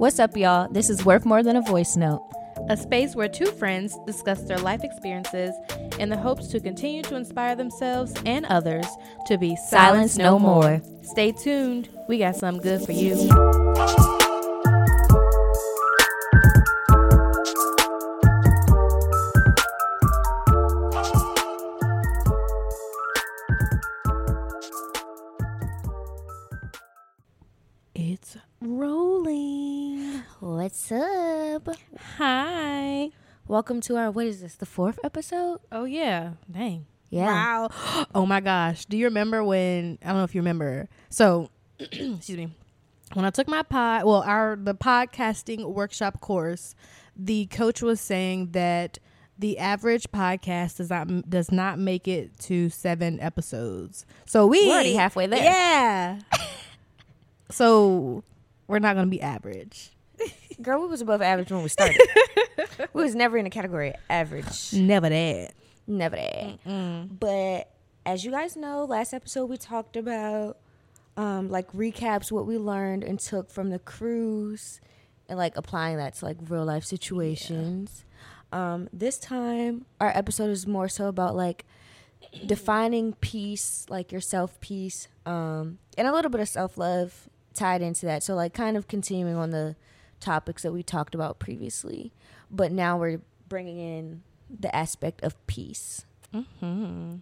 What's up, y'all? This is Worth More Than a Voice Note. a space where two friends discuss their life experiences in the hopes to continue to inspire themselves and others to be Silence no more. Stay tuned. We got something good for you. Welcome to our, what is this, the fourth episode? Oh yeah. Dang. Yeah. Wow. Oh my gosh. Do you remember when I don't know if you remember. So excuse me. When I took my pod well, our the podcasting workshop course, the coach was saying that the average podcast does not does not make it to seven episodes. So we We're already halfway there. Yeah. so we're not gonna be average. Girl, we was above average when we started. we was never in the category average. Never that. Never that. But as you guys know, last episode we talked about um, like recaps what we learned and took from the cruise and like applying that to like real life situations. Um, this time our episode is more so about like defining peace, like your self peace, um, and a little bit of self love tied into that. So like kind of continuing on the topics that we talked about previously, but now we're bringing in the aspect of peace. Mm-hmm.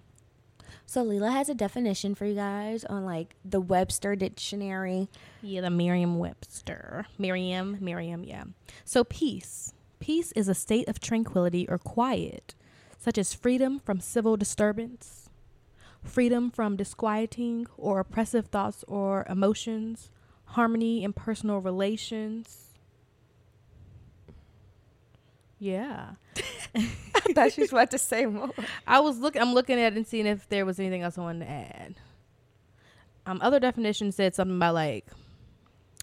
So Lela has a definition for you guys on like the Webster dictionary. Yeah, the Merriam Webster. Merriam, Merriam, yeah. So, peace. Peace is a state of tranquility or quiet, such as freedom from civil disturbance, freedom from disquieting or oppressive thoughts or emotions, harmony in personal relations. Yeah. I thought she was about to say more. I was looking. I'm looking at it and seeing if there was anything else I wanted to add. Um, other definitions said something about like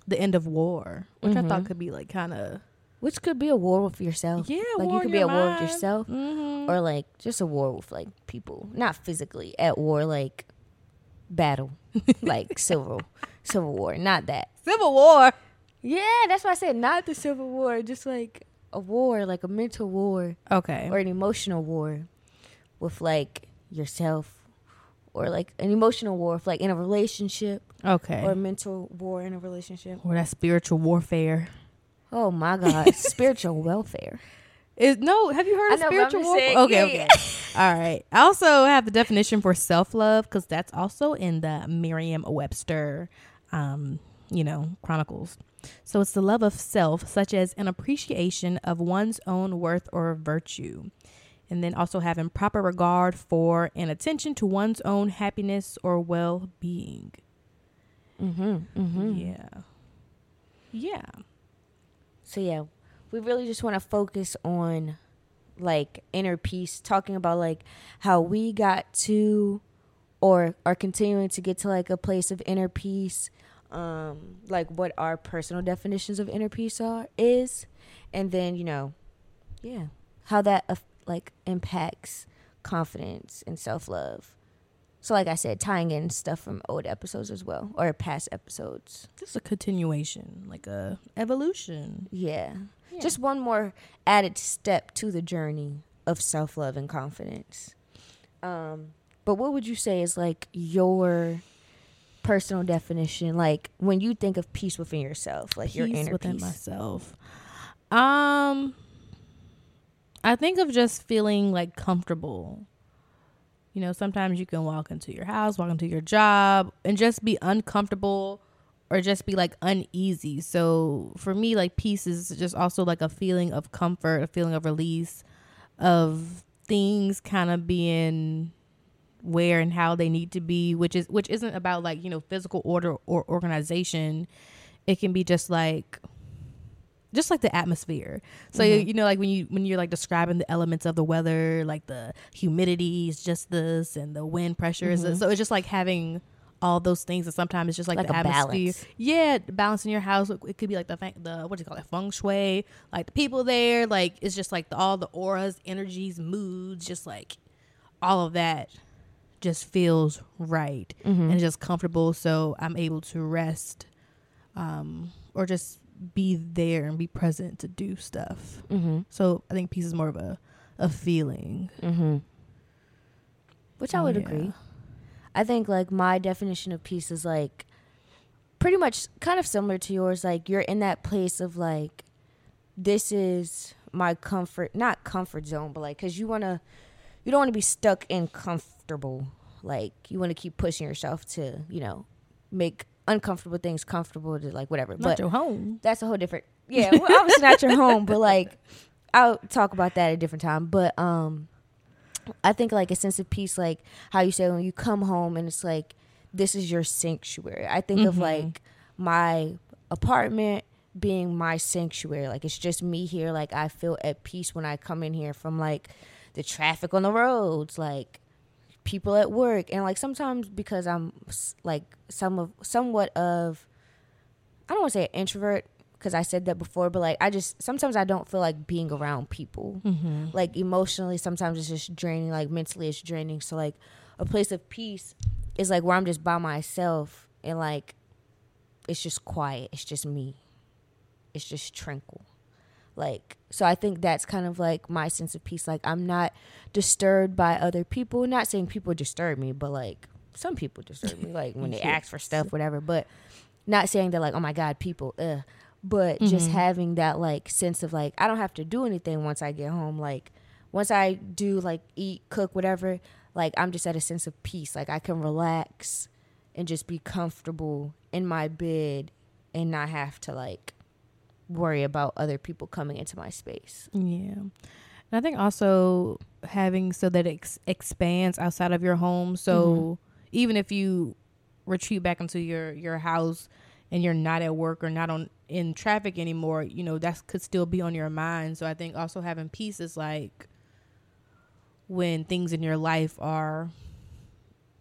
the end of war, which I thought Mhm. could be like kind of Which could be a war with yourself. yeah. like you could be at war with yourself Mhm. or like just a war with like people. Not physically at war, like battle. like civil civil war. Not that. civil war. Yeah, that's why I said not the civil war, just like a war, like a mental war Okay. or an emotional war with like yourself or like an emotional war with like in a relationship okay. or mental war in a relationship. Or that spiritual warfare. Oh my god, spiritual welfare. Is no? Have you heard I of know, spiritual warfare? saying, okay. yeah, okay. All right. I also have the definition for self love because that's also in the Merriam Webster, um, you know, chronicles. So it's the love of self, such as an appreciation of one's own worth or virtue. And then also having proper regard for and attention to one's own happiness or well being. Mm-hmm. Mm-hmm. Yeah. Yeah. So yeah, we really just want to focus on like inner peace, talking about like how we got to or are continuing to get to like a place of inner peace, um, like what our personal definitions of inner peace are is, and then you know, yeah, how that uh, like impacts confidence and self love. So like I said, tying in stuff from old episodes as well or past episodes. Just a continuation, like a evolution. Yeah. Just one more added step to the journey of self love and confidence. Um, but what would you say is like your personal definition? Like when you think of peace within yourself, like your peace inner within peace. myself. Um, I think of just feeling like comfortable. You know, sometimes you can walk into your house, walk into your job, and just be uncomfortable or just be like uneasy. So for me, like peace is just also like a feeling of comfort, a feeling of release, of things kind of being where and how they need to be, which is which isn't about like you know physical order or organization. It can be just like just like the atmosphere. So Mhm. you know, like when you when you're like describing the elements of the weather, like the humidity is just this, and the wind pressure is. Mhm. So it's just like having all those things, and sometimes it's just like, Like the atmosphere. balance. Yeah, balance in your house. It could be like the the what do you call it, feng shui. Like the people there, like it's just like the, all the auras, energies, moods, just like all of that just feels right Mhm. and just comfortable so i'm able to rest um or just be there and be present to do stuff. Mm-hmm. So I think peace is more of a a feeling. Mm-hmm. Which I would Yeah. agree. I think like my definition of peace is like pretty much kind of similar to yours. Like you're in that place of like this is my comfort, not comfort zone, but like because you want to, you don't want to be stuck in comfortable. Like you want to keep pushing yourself to, you know, make uncomfortable things comfortable to like whatever. Not but your home. that's a whole different yeah well, obviously not your home but like i'll talk about that at a different time but um i think like a sense of peace like how you say when you come home and it's like this is your sanctuary i think of Mhm. like my apartment being my sanctuary like it's just me here like i feel at peace when i come in here from like the traffic on the roads like people at work and like sometimes because i'm like some of somewhat of I don't want to say an introvert because I said that before, but like I just sometimes I don't feel like being around people. Mm-hmm. Like emotionally, sometimes it's just draining. Like mentally, it's draining. So like a place of peace is like where I'm just by myself and like it's just quiet. It's just me. It's just tranquil. Like so, I think that's kind of like my sense of peace. Like I'm not disturbed by other people. Not saying people disturb me, but like some people disturb me. Like when they ask for stuff, whatever. But not saying that like oh my god people ugh. but just Mhm. having that like sense of like i don't have to do anything once i get home like once i do like eat cook whatever like i'm just at a sense of peace like i can relax and just be comfortable in my bed and not have to like worry about other people coming into my space Yeah. And I think also having so that it ex- expands outside of your home. So mm-hmm. even if you retreat back into your your house and you're not at work or not on in traffic anymore, you know, that could still be on your mind. So I think also having peace is like when things in your life are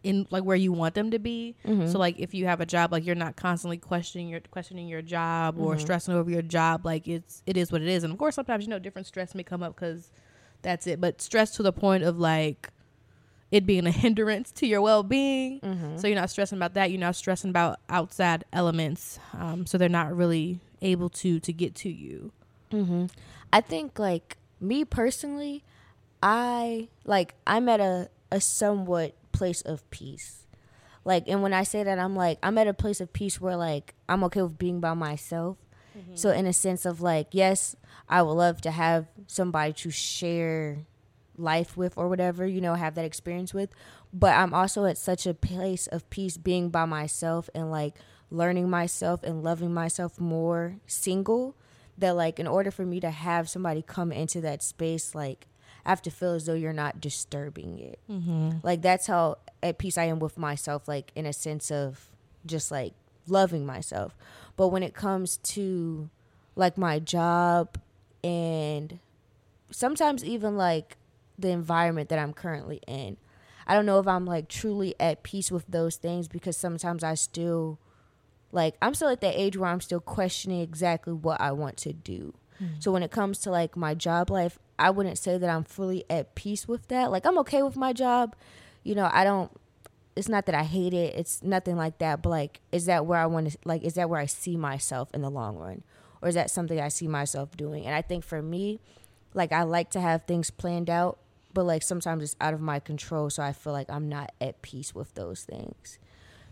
in like where you want them to be. Mm-hmm. So like if you have a job, like you're not constantly questioning your questioning your job or Mhm. stressing over your job. Like it's it is what it is. And of course, sometimes you know different stress may come up because that's it. But stress to the point of like it being a hindrance to your well being. mm-hmm. So you're not stressing about that. You're not stressing about outside elements. Um, so they're not really able to to get to you. Mm-hmm. I think like me personally, I like I'm at a a somewhat place of peace. Like, and when I say that, I'm like I'm at a place of peace where like I'm okay with being by myself. Mm-hmm. So in a sense of like, yes, I would love to have somebody to share life with or whatever, you know, have that experience with. But I'm also at such a place of peace being by myself and like learning myself and loving myself more single that like in order for me to have somebody come into that space like I have to feel as though you're not disturbing it. Mm-hmm. Like that's how at peace I am with myself like in a sense of just like loving myself. But when it comes to like my job and sometimes even like the environment that I'm currently in. I don't know if I'm like truly at peace with those things because sometimes I still like I'm still at that age where I'm still questioning exactly what I want to do. So when it comes to like my job life, I wouldn't say that I'm fully at peace with that. Like I'm okay with my job. You know, I don't it's not that I hate it. It's nothing like that, but like is that where I want to like is that where I see myself in the long run? Or is that something I see myself doing? And I think for me, like I like to have things planned out, but like sometimes it's out of my control, so I feel like I'm not at peace with those things.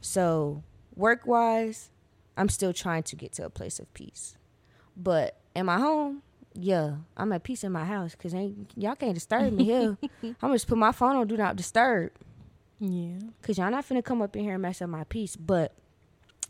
So, work-wise, I'm still trying to get to a place of peace. But in my home, yeah, I'm at peace in my house because y'all can't disturb me here. I'm just put my phone on do not disturb Yeah. because y'all not finna come up in here and mess up my peace. But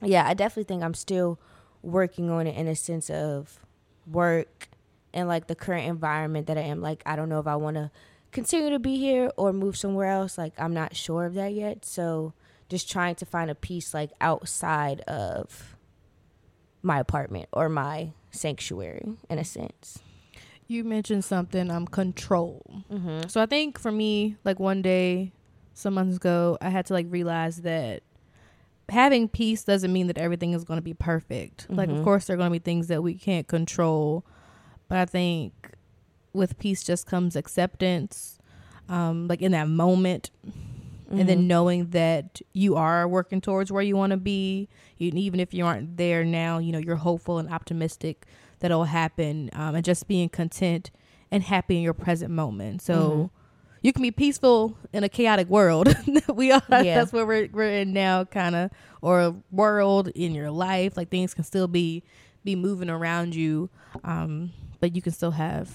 yeah, I definitely think I'm still working on it in a sense of work and like the current environment that I am. Like, I don't know if I want to continue to be here or move somewhere else. Like, I'm not sure of that yet. So, just trying to find a peace like outside of my apartment or my sanctuary in a sense. You mentioned something um control. Mm-hmm. So I think for me, like one day, some months ago, I had to like realize that having peace doesn't mean that everything is going to be perfect. Like, of Mhm. course, there are going to be things that we can't control, but I think with peace just comes acceptance. Um, like in that moment, and then knowing that you are working towards where you want to be, you, even if you aren't there now, you know you're hopeful and optimistic that it'll happen, um, and just being content and happy in your present moment. So you can be peaceful in a chaotic world. we are Yeah. that's where we're we're in now, kind of, or a world in your life. Like things can still be be moving around you, um, but you can still have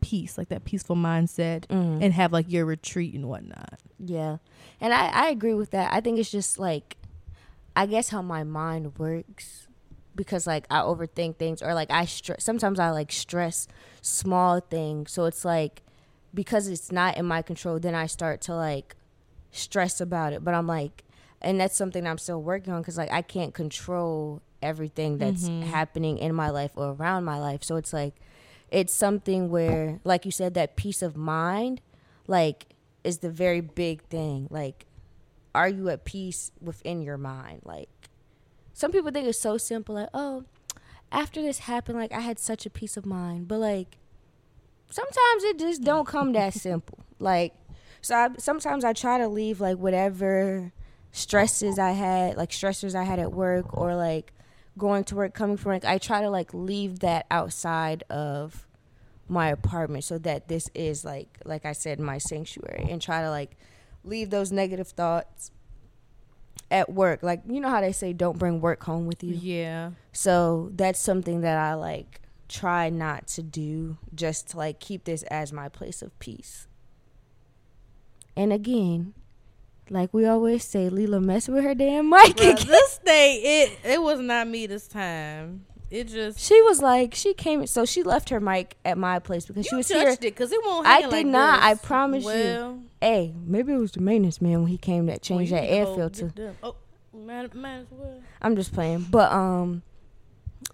peace, like that peaceful mindset, Mm-hmm. and have like your retreat and whatnot. Yeah. And I, I agree with that. I think it's just like, I guess how my mind works because like I overthink things or like I stress, sometimes I like stress small things. So it's like, because it's not in my control, then I start to like stress about it. But I'm like, and that's something I'm still working on because like I can't control everything that's happening in my life or around my life. So it's like, it's something where, like you said, that peace of mind, like, is the very big thing. Like, are you at peace within your mind? Like, some people think it's so simple, like, oh, after this happened, like, I had such a peace of mind. But, like, sometimes it just don't come that simple. Like, so I, sometimes I try to leave, like, whatever stresses I had, like, stressors I had at work or, like, going to work, coming from work, I try to, like, leave that outside of my apartment so that this is like like I said my sanctuary and try to like leave those negative thoughts at work. Like you know how they say don't bring work home with you. Yeah, so that's something that I like try not to do just to like keep this as my place of peace. And again like we always say Lela mess with her damn mic Bruh, again. this day it it was not me this time. It just she was like she came so she left her mic at my place because she was touched here it because it won't. I did like not, I this. promise you. Hey, maybe it was the maintenance man when he came that changed well, that air filter. Oh, might, might as well. I'm just playing, but um,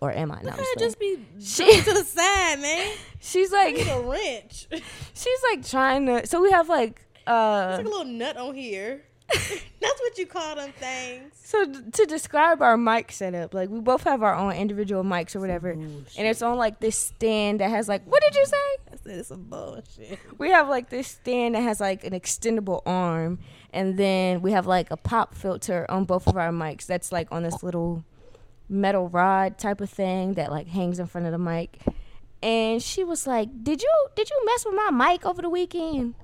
or am I? Not just be She- to the side, man. She's Like like, a wrench. She's like trying to. So we have like uh, it's like a little nut on here. That's what you call them things. so d- to describe our mic setup, like we both have our own individual mics or whatever, and it's on like this stand that has like, what did you say? I said it's some bullshit. we have like this stand that has like an extendable arm and then we have like a pop filter on both of our mics that's like on this little metal rod type of thing that like hangs in front of the mic and she was like did you did you mess with my mic over the weekend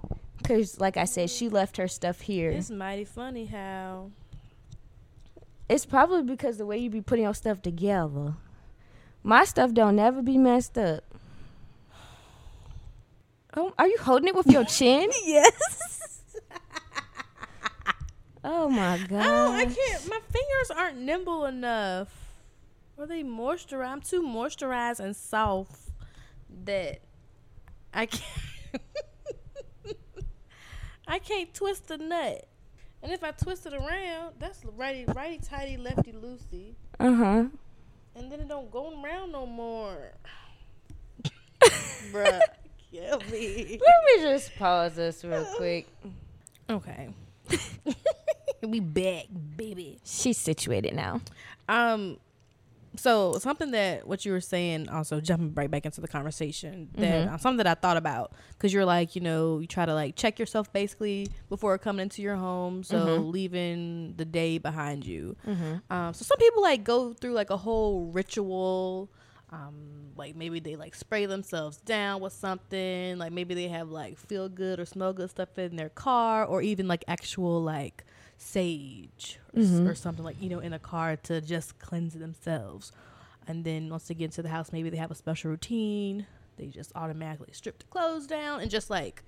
because like i said she left her stuff here It's mighty funny how it's probably because the way you be putting your stuff together my stuff don't never be messed up oh are you holding it with your chin yes. oh my god Oh, I can't. My fingers aren't nimble enough. Are they moisturized? I'm too moisturized and soft that I can't. I can't twist the nut. And if I twist it around, that's righty, righty, tighty, lefty, loosey. uh-huh And then it don't go around no more. Bruh, kill me. Let me just pause this real quick. Okay. we back, baby. She's situated now. Um, so something that what you were saying, also jumping right back into the conversation, that uh, something that I thought about because you're like, you know, you try to like check yourself basically before coming into your home, so leaving the day behind you. Um, so some people like go through like a whole ritual. Um, like maybe they like spray themselves down with something. Like maybe they have like feel good or smell good stuff in their car, or even like actual like sage or, s- or something like you know in a car to just cleanse themselves. And then once they get into the house, maybe they have a special routine. They just automatically strip the clothes down and just like,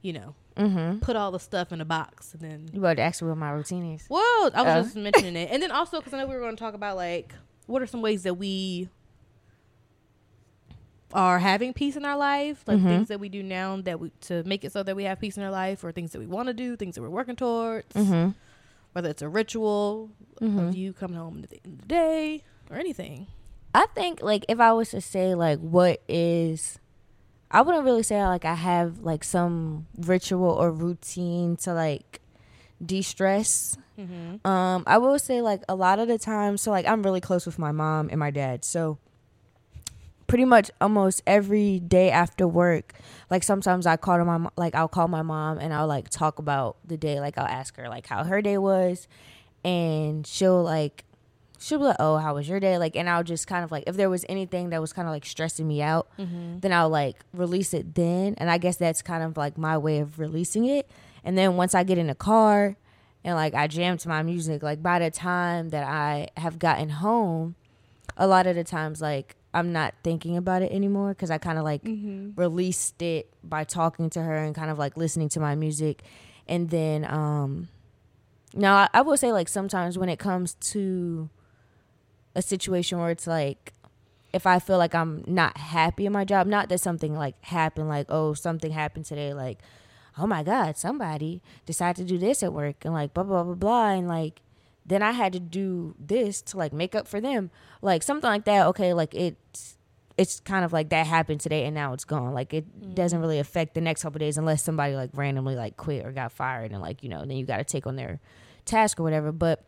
you know, Mm-hmm. put all the stuff in a box and then You about to ask me what my routine is. well, I was Uh. just mentioning it, and then also because I know we were going to talk about like what are some ways that we are having peace in our life, like Mhm. things that we do now that we to make it so that we have peace in our life, or things that we want to do, things that we're working towards, Mm-hmm. Whether it's a ritual Mhm. of you coming home at the end of the day or anything. I think like if I was to say like what is I wouldn't really say like I have like some ritual or routine to like de-stress. Mm-hmm. Um I will say like a lot of the time so like I'm really close with my mom and my dad. So pretty much almost every day after work. Like sometimes I call my like I'll call my mom and I'll like talk about the day. Like I'll ask her like how her day was, and she'll like she'll be like, "Oh, how was your day?" Like, and I'll just kind of like if there was anything that was kind of like stressing me out, mm-hmm. then I'll like release it then. And I guess that's kind of like my way of releasing it. And then once I get in the car and like I jam to my music, like by the time that I have gotten home, a lot of the times like I'm not thinking about it anymore because I kind of like mm-hmm. released it by talking to her and kind of like listening to my music. And then, um, now I, I will say like sometimes when it comes to a situation where it's like, if I feel like I'm not happy in my job, not that something like happened, like, oh, something happened today, like, oh my God, somebody decided to do this at work and like blah, blah, blah, blah. And like, then I had to do this to like make up for them. Like something like that. Okay, like it's it's kind of like that happened today and now it's gone. Like it mm-hmm. doesn't really affect the next couple days unless somebody like randomly like quit or got fired and like, you know, then you gotta take on their task or whatever. But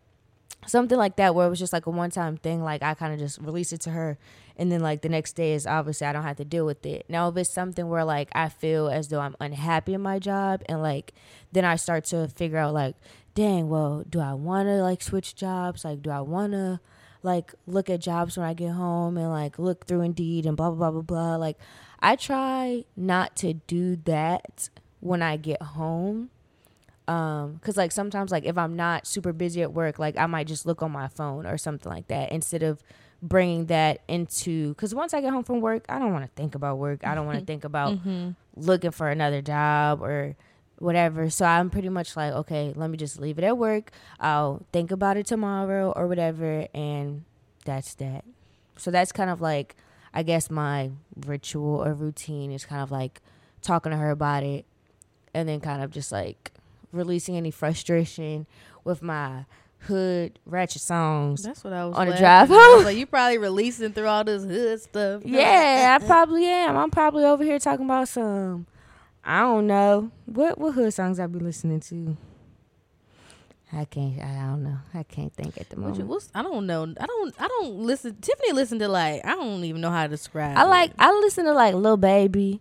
something like that where it was just like a one time thing, like I kinda just release it to her and then like the next day is obviously I don't have to deal with it. Now if it's something where like I feel as though I'm unhappy in my job and like then I start to figure out like dang, well, do I want to like switch jobs? Like, do I want to like look at jobs when I get home and like look through Indeed and blah, blah, blah, blah, blah. Like, I try not to do that when I get home. Um, cause like sometimes like if I'm not super busy at work, like I might just look on my phone or something like that instead of bringing that into because once i get home from work i don't want to think about work i don't want to think about mm-hmm. looking for another job or whatever. So I'm pretty much like, okay, let me just leave it at work. I'll think about it tomorrow or whatever, and that's that. So that's kind of like, I guess my ritual or routine is kind of like talking to her about it, and then kind of just like releasing any frustration with my hood ratchet songs. That's what I was on the drive home. Like you probably releasing through all this hood stuff. Yeah, I probably am. I'm probably over here talking about some I don't know what what hood songs I be listening to. I can't. I don't know. I can't think at the moment. You, I don't know. I don't. I don't listen. Tiffany listen to like I don't even know how to describe. I like. It. I listen to like Lil Baby,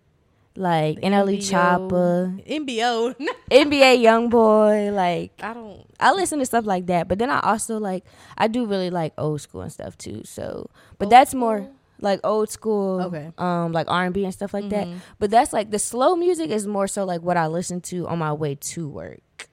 like NLE Choppa, MBO, NBA Young Boy. Like I don't. I listen to stuff like that, but then I also like. I do really like old school and stuff too. So, but old that's school? more like old school, okay, um, like R and B and stuff like mm-hmm. that. But that's like the slow music is more so like what I listen to on my way to work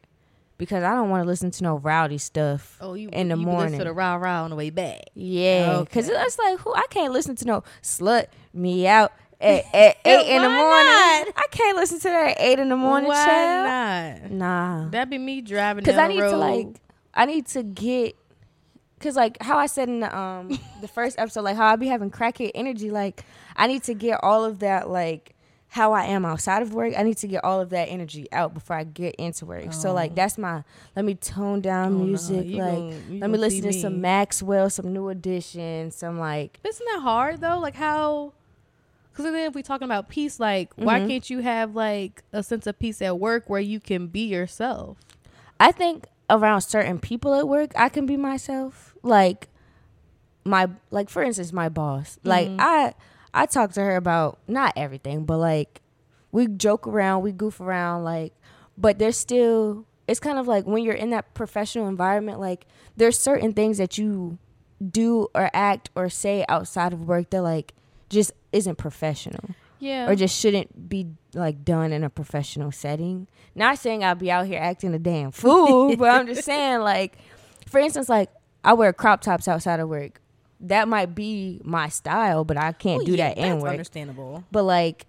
because I don't want to listen to no rowdy stuff. Oh, you in the you morning to the row row on the way back. Yeah, because okay. it's like who I can't listen to no slut me out. At, at eight in the morning, not? I can't listen to that at eight in the morning. Why child. not? Nah, that'd be me driving. Because I need road. to like, I need to get Cause like how I said in the um the first episode, like how I be having crackhead energy, like I need to get all of that like how I am outside of work. I need to get all of that energy out before I get into work. Oh. So like oh. that's my let me tone down oh, music. No. Like gonna, let me listen to me. some Maxwell, some New Edition, some like. Isn't that hard though? Like how? Because then if we talking about peace, like mm-hmm. why can't you have like a sense of peace at work where you can be yourself? I think around certain people at work, I can be myself like my like for instance my boss. Mm-hmm. like i i talk to her about not everything but like we joke around we goof around like but there's still it's kind of like when you're in that professional environment like there's certain things that you do or act or say outside of work that like just isn't professional. Yeah. Or just shouldn't be like done in a professional setting. Not saying i'll be out here acting a damn fool but i'm just saying like for instance like I wear crop tops outside of work. That might be my style, but I can't well, do yeah, that in work. Understandable. But like,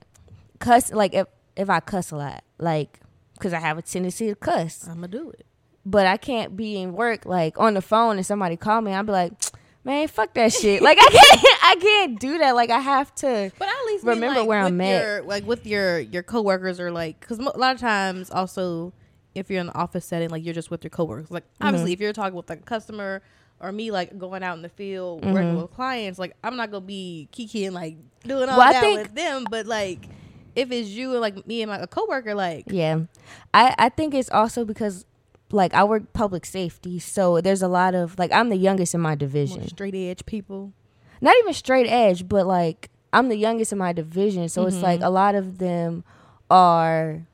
cuss like if if I cuss a lot, like because I have a tendency to cuss, I'm gonna do it. But I can't be in work like on the phone and somebody call me. I'll be like, man, fuck that shit. like I can't, I can't do that. Like I have to. But at least remember like, where I'm your, at. Like with your your coworkers or like, because a lot of times also if you're in the office setting, like you're just with your coworkers. Like obviously, mm-hmm. if you're talking with like a customer or me like going out in the field mm-hmm. working with clients, like I'm not gonna be kikiing like doing all well, that think, with them. But like if it's you and like me and my a coworker, like yeah, I I think it's also because like I work public safety, so there's a lot of like I'm the youngest in my division. straight edge people. Not even straight edge, but like I'm the youngest in my division, so it's Mm-hmm. like a lot of them are.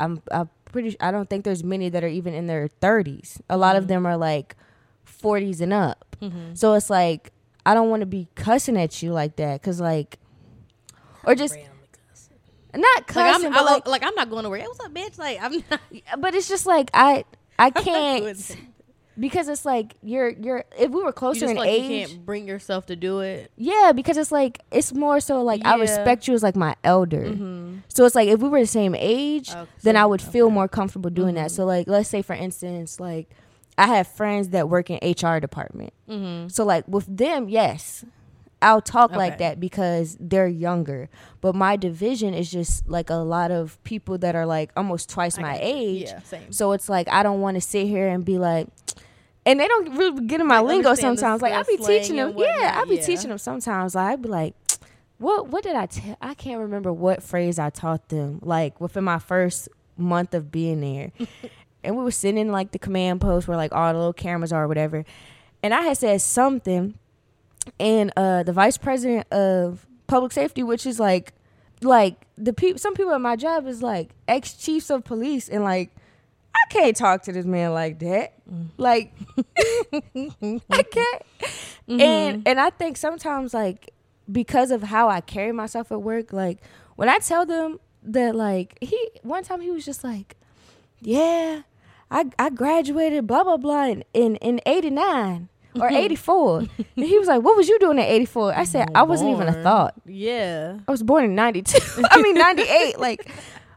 I'm I'm pretty. I don't think there's many that are even in their 30s. A lot Mm-hmm. of them are like 40s and up. Mm-hmm. So it's like I don't want to be cussing at you like that, cause like, or just not Like cussing, I'm, but I, like, like, I'm not going to work. Hey, what's up, bitch? Like I'm not. but it's just like I I can't because it's like you're you're if we were You closer just in like you age, can't bring yourself to do it. yeah, because it's like it's more so like I respect you as like my elder. Mm-hmm. So it's like if we were the same age, Oh, then I would feel okay. more comfortable doing that. Mm-hmm. So like let's say for instance, like I have friends that work in HR department. Mm-hmm. So like with them, yes, I'll talk like that because they're younger. But my division is just like a lot of people that are like almost twice my age. Yeah, same. So it's like I don't want to sit here and be like, and they don't really get in my Like, lingo sometimes. Like I be teaching them, yeah, I be yeah. teaching them sometimes. Like I'd be like, what what did I tell? I can't remember what phrase I taught them. Like within my first month of being there, and we were sitting in like the command post where like all the little cameras are or whatever, and I had said something, and uh the vice president of public safety, which is like like the people some people at my job is like ex chiefs of police and like I can't talk to this man like that. Like I can't. And and I think sometimes like because of how I carry myself at work, like when I tell them that like he one time he was just like, Yeah, I I graduated blah blah blah in in, in eighty nine or eighty four. and he was like, What was you doing at eighty four? I said, I wasn't even a thought. Yeah. I was born in 92. I mean 98. Like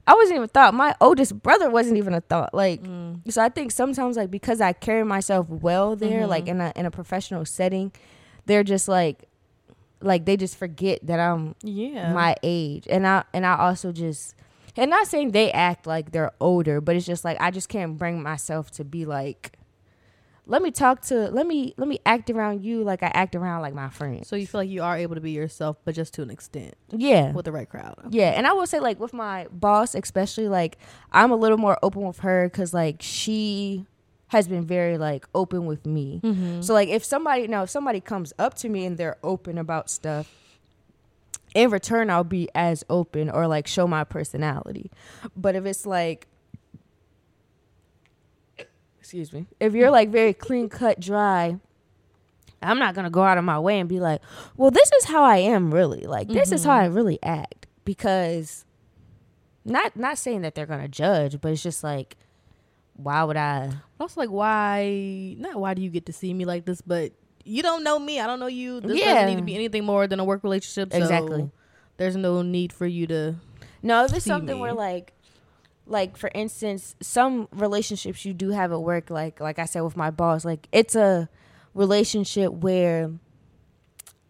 I wasn't even a thought. My oldest brother wasn't even a thought. Like so I think sometimes like because I carry myself well there like in a in a professional setting, they're just like like they just forget that I'm Yeah. my age. And I and I also just and not saying they act like they're older, but it's just like I just can't bring myself to be like let me talk to let me let me act around you like I act around like my friends. so you feel like you are able to be yourself, but just to an extent Yeah. with the right crowd. Yeah, and I will say like with my boss, especially like I'm a little more open with her because like she has been very like open with me. Mm-hmm. So like if somebody now if somebody comes up to me and they're open about stuff, in return I'll be as open or like show my personality. But if it's like excuse me, if you're like very clean cut dry. I'm not gonna go out of my way and be like, well, this is how I am really. Like this is how I mm-hmm. really act because not not saying that they're gonna judge, but it's just like, why would I? Also, like, why? Not why do you get to see me like this, but you don't know me. I don't know you. This Yeah. doesn't need to be anything more than a work relationship. So Exactly. There's no need for you to. No, if it's something me. where like, like for instance, some relationships you do have at work, like like I said with my boss, like it's a relationship where,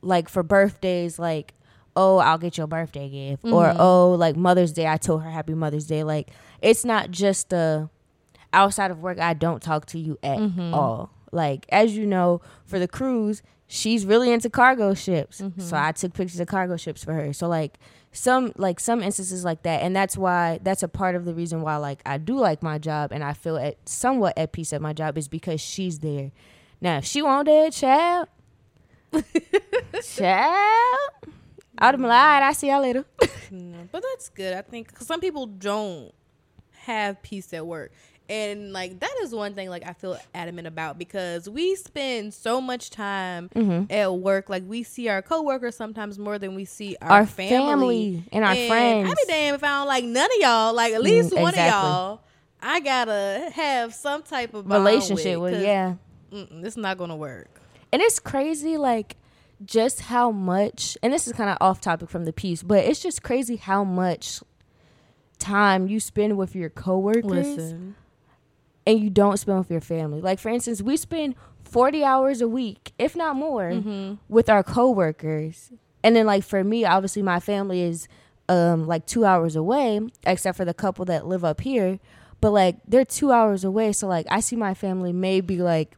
like for birthdays, like oh I'll get your birthday gift, or Mhm. oh like Mother's Day I told her Happy Mother's Day. Like it's not just a outside of work I don't talk to you at Mhm. all. Like as you know, for the cruise, she's really into cargo ships. Mm-hmm. So I took pictures of cargo ships for her. So like some like some instances like that and that's why that's a part of the reason why like I do like my job and I feel at somewhat at peace at my job is because she's there. Now if she won't there, child, child, I'd have been like, all right, I'll see y'all later. No, but that's good. I think 'cause some people don't have peace at work. And like that is one thing like I feel adamant about because we spend so much time Mm-hmm. at work. Like we see our coworkers sometimes more than we see our, Our family. family and our friends. I be damn if I don't like none of y'all. Like at least Mm, one exactly. of y'all. I gotta have some type of Relationship with yeah. Mm-mm, it's not gonna work. And it's crazy, like, just how much, and this is kind of off topic from the piece, but it's just crazy how much time you spend with your coworkers Listen, and you don't spend with your family. Like, for instance, we spend 40 hours a week, if not more, Mm-hmm. with our coworkers. And then, like, for me, obviously, my family is um like two hours away, except for the couple that live up here. But like they're two hours away, so like I see my family maybe like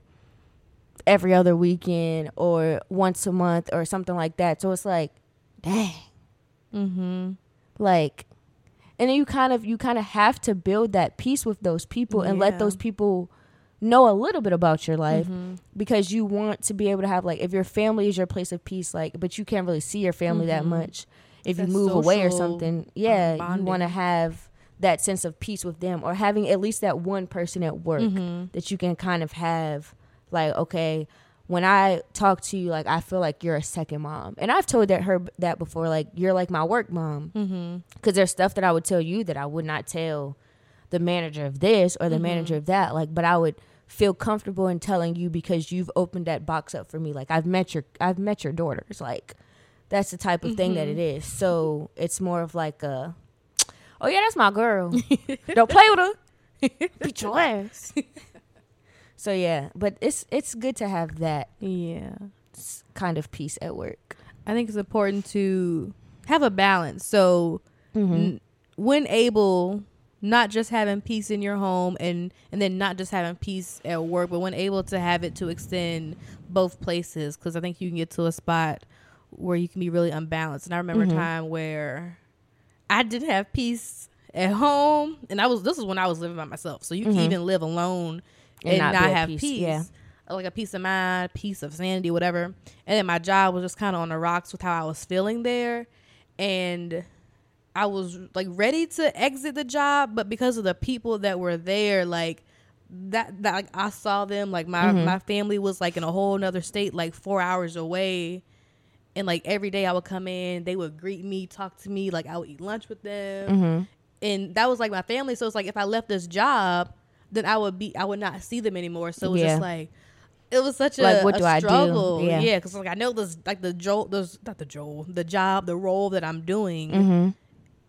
every other weekend or once a month or something like that. So it's like, dang, mm-hmm. like, and then you kind of you kind of have to build that peace with those people and Yeah. let those people know a little bit about your life mm-hmm. because you want to be able to have like if your family is your place of peace like but you can't really see your family mm-hmm. that much if you move away or something yeah um, you want to have that sense of peace with them or having at least that one person at work mm-hmm. that you can kind of have like okay when I talk to you, like I feel like you're a second mom, and I've told that her that before. Like you're like my work mom, because mm-hmm. there's stuff that I would tell you that I would not tell the manager of this or the mm-hmm. manager of that. Like, but I would feel comfortable in telling you because you've opened that box up for me. Like I've met your I've met your daughters. Like that's the type of mm-hmm. thing that it mm-hmm. So it's more of like a, oh yeah, that's my girl. Don't play with her. Beat your ass. So yeah, but it's it's good to have that. Yeah. Kind of peace at work. I think it's important to have a balance. So mm-hmm. n- when able not just having peace in your home and and then not just having peace at work but when able to have it to extend both places because i think you can get to a spot where you can be really unbalanced and i remember mm-hmm. a time where i didn't have peace at home and i was this is when i was living by myself so you mm-hmm. can even live alone and, and not, not have peace, peace. Yeah. like a peace of mind peace of sanity whatever and then my job was just kind of on the rocks with how i was feeling there and I was like ready to exit the job, but because of the people that were there, like that, that like I saw them, like my mm-hmm. my family was like in a whole nother state, like four hours away. And like every day I would come in, they would greet me, talk to me, like I would eat lunch with them. Mm-hmm. And that was like my family. So it's like if I left this job, then I would be I would not see them anymore. So it was yeah. just like it was such like, a, what a do struggle. I do? Yeah, yeah, because like I know this like the Joel, those not the Joel, the job, the role that I'm doing. Mm-hmm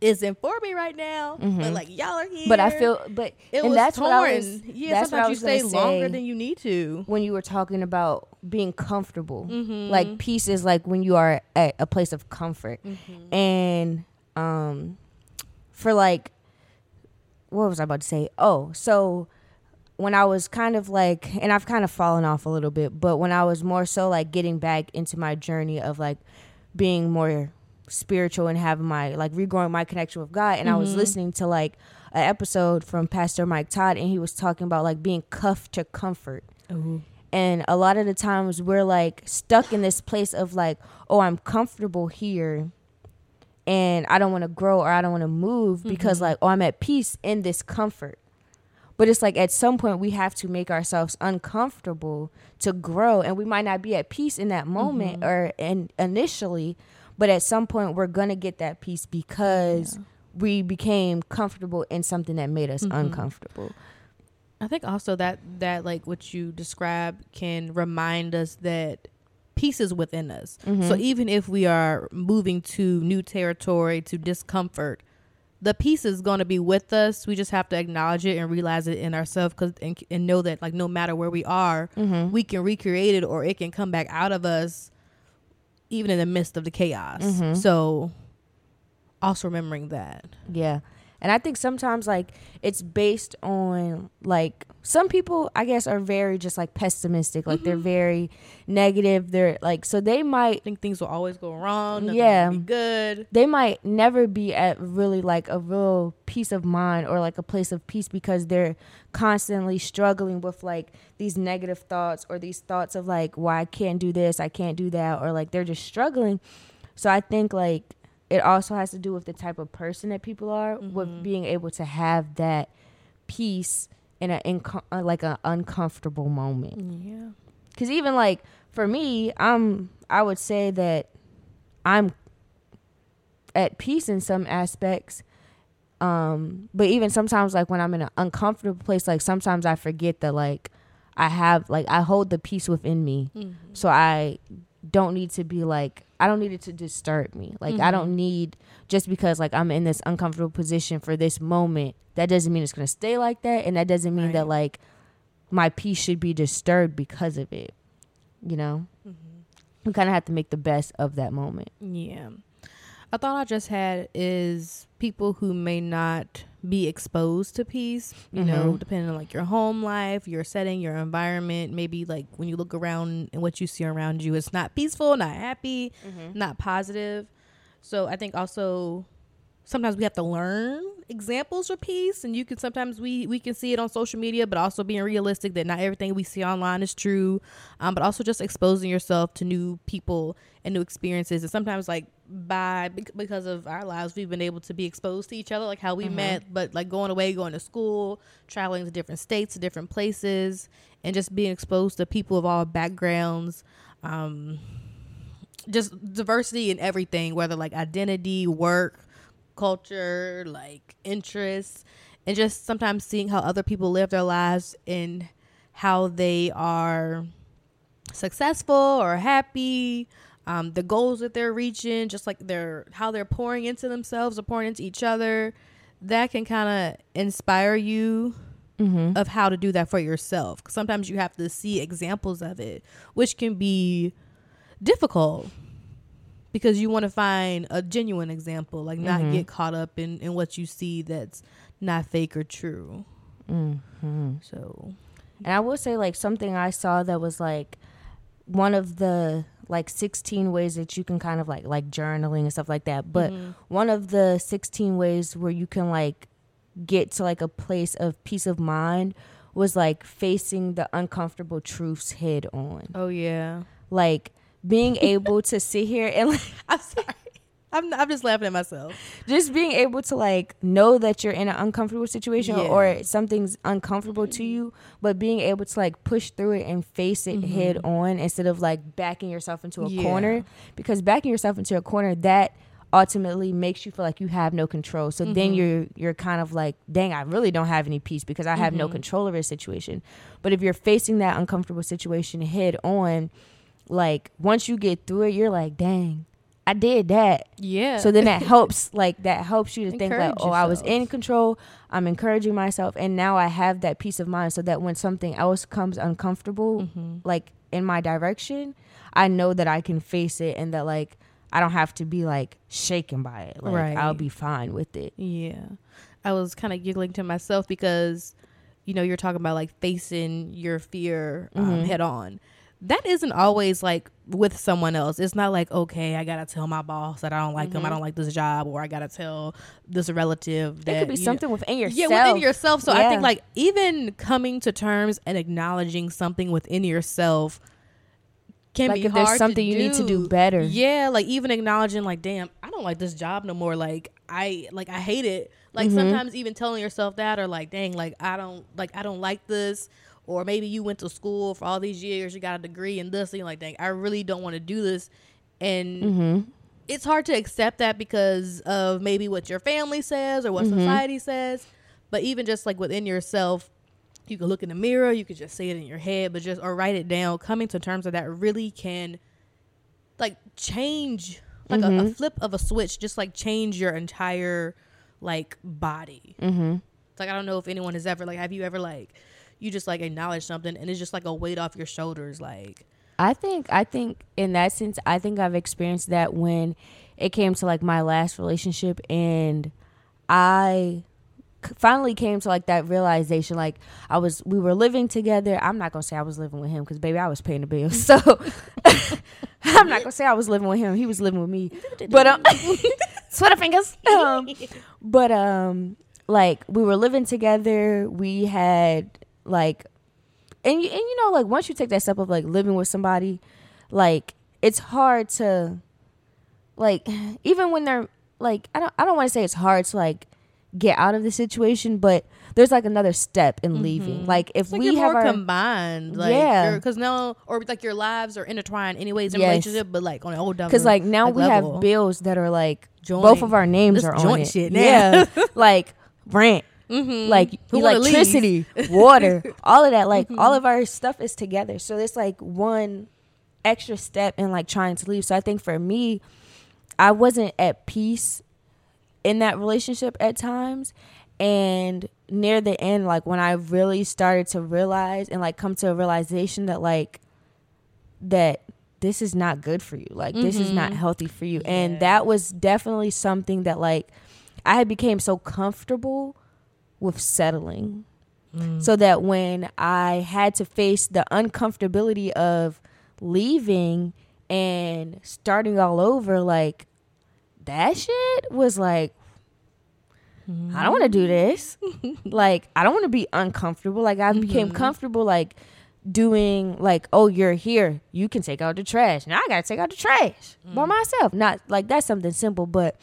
isn't for me right now. Mm-hmm. But like y'all are here. But I feel, but it and that's torn. what I was. Yeah, that's sometimes you stay longer than you need to. When you were talking about being comfortable, mm-hmm. like peace is like when you are at a place of comfort, mm-hmm. and um, for like, what was I about to say? Oh, so when I was kind of like, and I've kind of fallen off a little bit, but when I was more so like getting back into my journey of like being more spiritual and having my like regrowing my connection with God. And mm-hmm. I was mm-hmm. listening to like an episode from Pastor Mike Todd, and he was talking about like being cuffed to comfort. Ooh. And a lot of the times we're like stuck in this place of like, oh, I'm comfortable here and I don't want to grow or I don't want to move mm-hmm. because like, oh, I'm at peace in this comfort. But it's like at some point we have to make ourselves uncomfortable to grow and we might not be at peace in that moment mm-hmm. or and initially, but at some point, we're gonna get that peace because yeah. we became comfortable in something that made us mm-hmm. uncomfortable. I think also that that like what you describe can remind us that peace is within us. Mm-hmm. So even if we are moving to new territory, to discomfort, the peace is going to be with us. We just have to acknowledge it and realize it in ourselves, cause and, and know that like no matter where we are, mm-hmm. we can recreate it or it can come back out of us even in the midst of the chaos. Mm-hmm. So also remembering that. Yeah. And I think sometimes like it's based on like some people I guess are very just like pessimistic. Like mm-hmm. they're very negative. They're like so they might think things will always go wrong. Yeah, good. They might never be at really like a real peace of mind or like a place of peace because they're constantly struggling with like these negative thoughts or these thoughts of like why well, I can't do this, I can't do that, or like they're just struggling. So I think like it also has to do with the type of person that people are mm-hmm. with being able to have that peace in a inco- uh, like an uncomfortable moment. Yeah. Cuz even like for me, I'm I would say that I'm at peace in some aspects. Um but even sometimes like when I'm in an uncomfortable place like sometimes I forget that like I have like I hold the peace within me. Mm-hmm. So I don't need to be like I don't need it to disturb me. Like mm-hmm. I don't mm-hmm. need just because like I'm in this uncomfortable position for this moment. That doesn't mean it's gonna stay like that, and that doesn't mean right. that like my peace should be disturbed because of it. You know, mm-hmm. we kind of have to make the best of that moment. Yeah. A thought I just had is people who may not be exposed to peace, you mm-hmm. know, depending on like your home life, your setting, your environment. Maybe like when you look around and what you see around you, it's not peaceful, not happy, mm-hmm. not positive. So I think also sometimes we have to learn examples of peace and you can sometimes we we can see it on social media but also being realistic that not everything we see online is true um, but also just exposing yourself to new people and new experiences and sometimes like by because of our lives we've been able to be exposed to each other like how we mm-hmm. met but like going away going to school traveling to different states to different places and just being exposed to people of all backgrounds um, just diversity in everything whether like identity work culture, like interests, and just sometimes seeing how other people live their lives and how they are successful or happy, um, the goals that they're reaching, just like they're how they're pouring into themselves or pouring into each other. That can kind of inspire you mm-hmm. of how to do that for yourself. Cause sometimes you have to see examples of it, which can be difficult because you want to find a genuine example, like not mm-hmm. get caught up in in what you see that's not fake or true. Mm-hmm. So, and I will say like something I saw that was like one of the like 16 ways that you can kind of like like journaling and stuff like that but mm-hmm. one of the 16 ways where you can like get to like a place of peace of mind was like facing the uncomfortable truths head on oh yeah like being able to sit here and like, I'm sorry. I'm, I'm just laughing at myself. Just being able to like know that you're in an uncomfortable situation yeah. or something's uncomfortable to you, but being able to like push through it and face it mm-hmm. head on instead of like backing yourself into a yeah. corner. Because backing yourself into a corner that ultimately makes you feel like you have no control. So mm-hmm. then you're you're kind of like, dang, I really don't have any peace because I have mm-hmm. no control over a situation. But if you're facing that uncomfortable situation head on like once you get through it, you're like, dang, I did that. Yeah. So then that helps, like that helps you to think like, oh, yourself. I was in control. I'm encouraging myself, and now I have that peace of mind, so that when something else comes uncomfortable, mm-hmm. like in my direction, I know that I can face it, and that like I don't have to be like shaken by it. Like right. I'll be fine with it. Yeah. I was kind of giggling to myself because, you know, you're talking about like facing your fear um, mm-hmm. head on that isn't always like with someone else. It's not like, okay, I gotta tell my boss that I don't like mm-hmm. him, I don't like this job, or I gotta tell this relative that it could be something know, within yourself. Yeah, within yourself. So yeah. I think like even coming to terms and acknowledging something within yourself can like be if hard. There's something you do. need to do better. Yeah, like even acknowledging like, damn, I don't like this job no more. Like I like I hate it. Like mm-hmm. sometimes even telling yourself that or like, dang, like I don't like I don't like this or maybe you went to school for all these years, you got a degree in this, and you're like, dang, I really don't want to do this. And mm-hmm. it's hard to accept that because of maybe what your family says or what mm-hmm. society says. But even just like within yourself, you can look in the mirror, you could just say it in your head, but just or write it down. Coming to terms with that really can like change like mm-hmm. a, a, mm-hmm. flip of a switch, just like change your entire like body. Mm-hmm. It's like I don't know if anyone has ever like have you ever like you just like acknowledge something and it's just like a weight off your shoulders like I think I think in that sense I think I've experienced that when it came to like my last relationship and I finally came to like that realization like I was we were living together. I'm not gonna say I was living with him because baby I was paying the bills so I'm not gonna say I was living with him. He was living with me. But um sweater fingers. Um, but um like we were living together. We had like and you and you know like once you take that step of like living with somebody like it's hard to like even when they're like I don't I don't want to say it's hard to like get out of the situation, but there's like another step in mm-hmm. leaving. Like if like we have our combined, like, yeah, because now or like your lives are intertwined anyways in yes. relationship, but like on an old dumb. because like now like we level. have bills that are like joint. both of our names this are on it. Shit now. Yeah, like rent, Mm-hmm. Like Who electricity, water, all of that. Like mm-hmm. all of our stuff is together. So it's like one extra step in like trying to leave. So I think for me, I wasn't at peace in that relationship at times. And near the end, like when I really started to realize and like come to a realization that like that this is not good for you. Like mm-hmm. this is not mm-hmm. healthy for you. Yeah. And that was definitely something that like I had became so comfortable with settling. Mm. So that when I had to face the uncomfortability of leaving and starting all over, like that shit was like, I don't want to do this. like I don't want to be uncomfortable. Like I became Mm-hmm. comfortable like doing like oh you're here you can take out the trash now I gotta take out the trash by Mm. myself. Not like that's something simple, but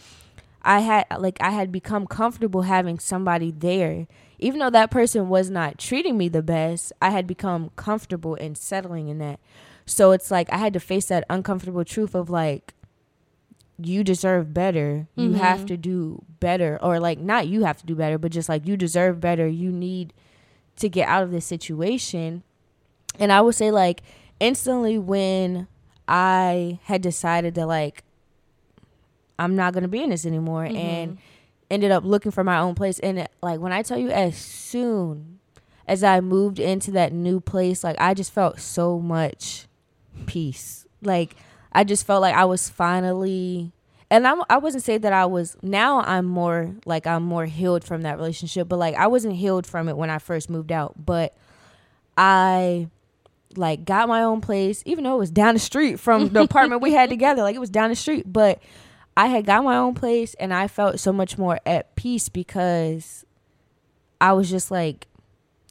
I had like I had become comfortable having somebody there. Even though that person was not treating me the best, I had become comfortable and settling in that. So it's like I had to face that uncomfortable truth of like you deserve better. You mm-hmm. have to do better or like not you have to do better, but just like you deserve better. You need to get out of this situation. And I would say like instantly when I had decided that like I'm not gonna be in this anymore and mm-hmm. ended up looking for my own place and like when I tell you as soon as I moved into that new place, like I just felt so much peace. Like I just felt like I was finally and I'm, I wasn't saying that I was now I'm more like I'm more healed from that relationship, but like I wasn't healed from it when I first moved out, but I like got my own place, even though it was down the street from the apartment we had together. Like it was down the street, but I had got my own place and I felt so much more at peace because I was just like,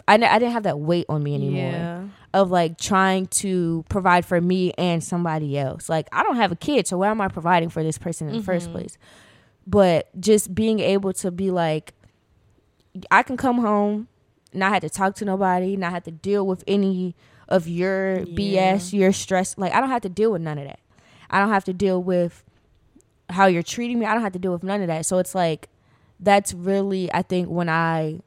I, n- I didn't have that weight on me anymore Yeah. of like trying to provide for me and somebody else. Like I don't have a kid, so why am I providing for this person in the first mm-hmm. place? But just being able to be like, I can come home, not have to talk to nobody, not have to deal with any of your Yeah. BS, your stress. Like I don't have to deal with none of that. I don't have to deal with how you're treating me. I don't have to deal with none of that. So it's like that's really I think when I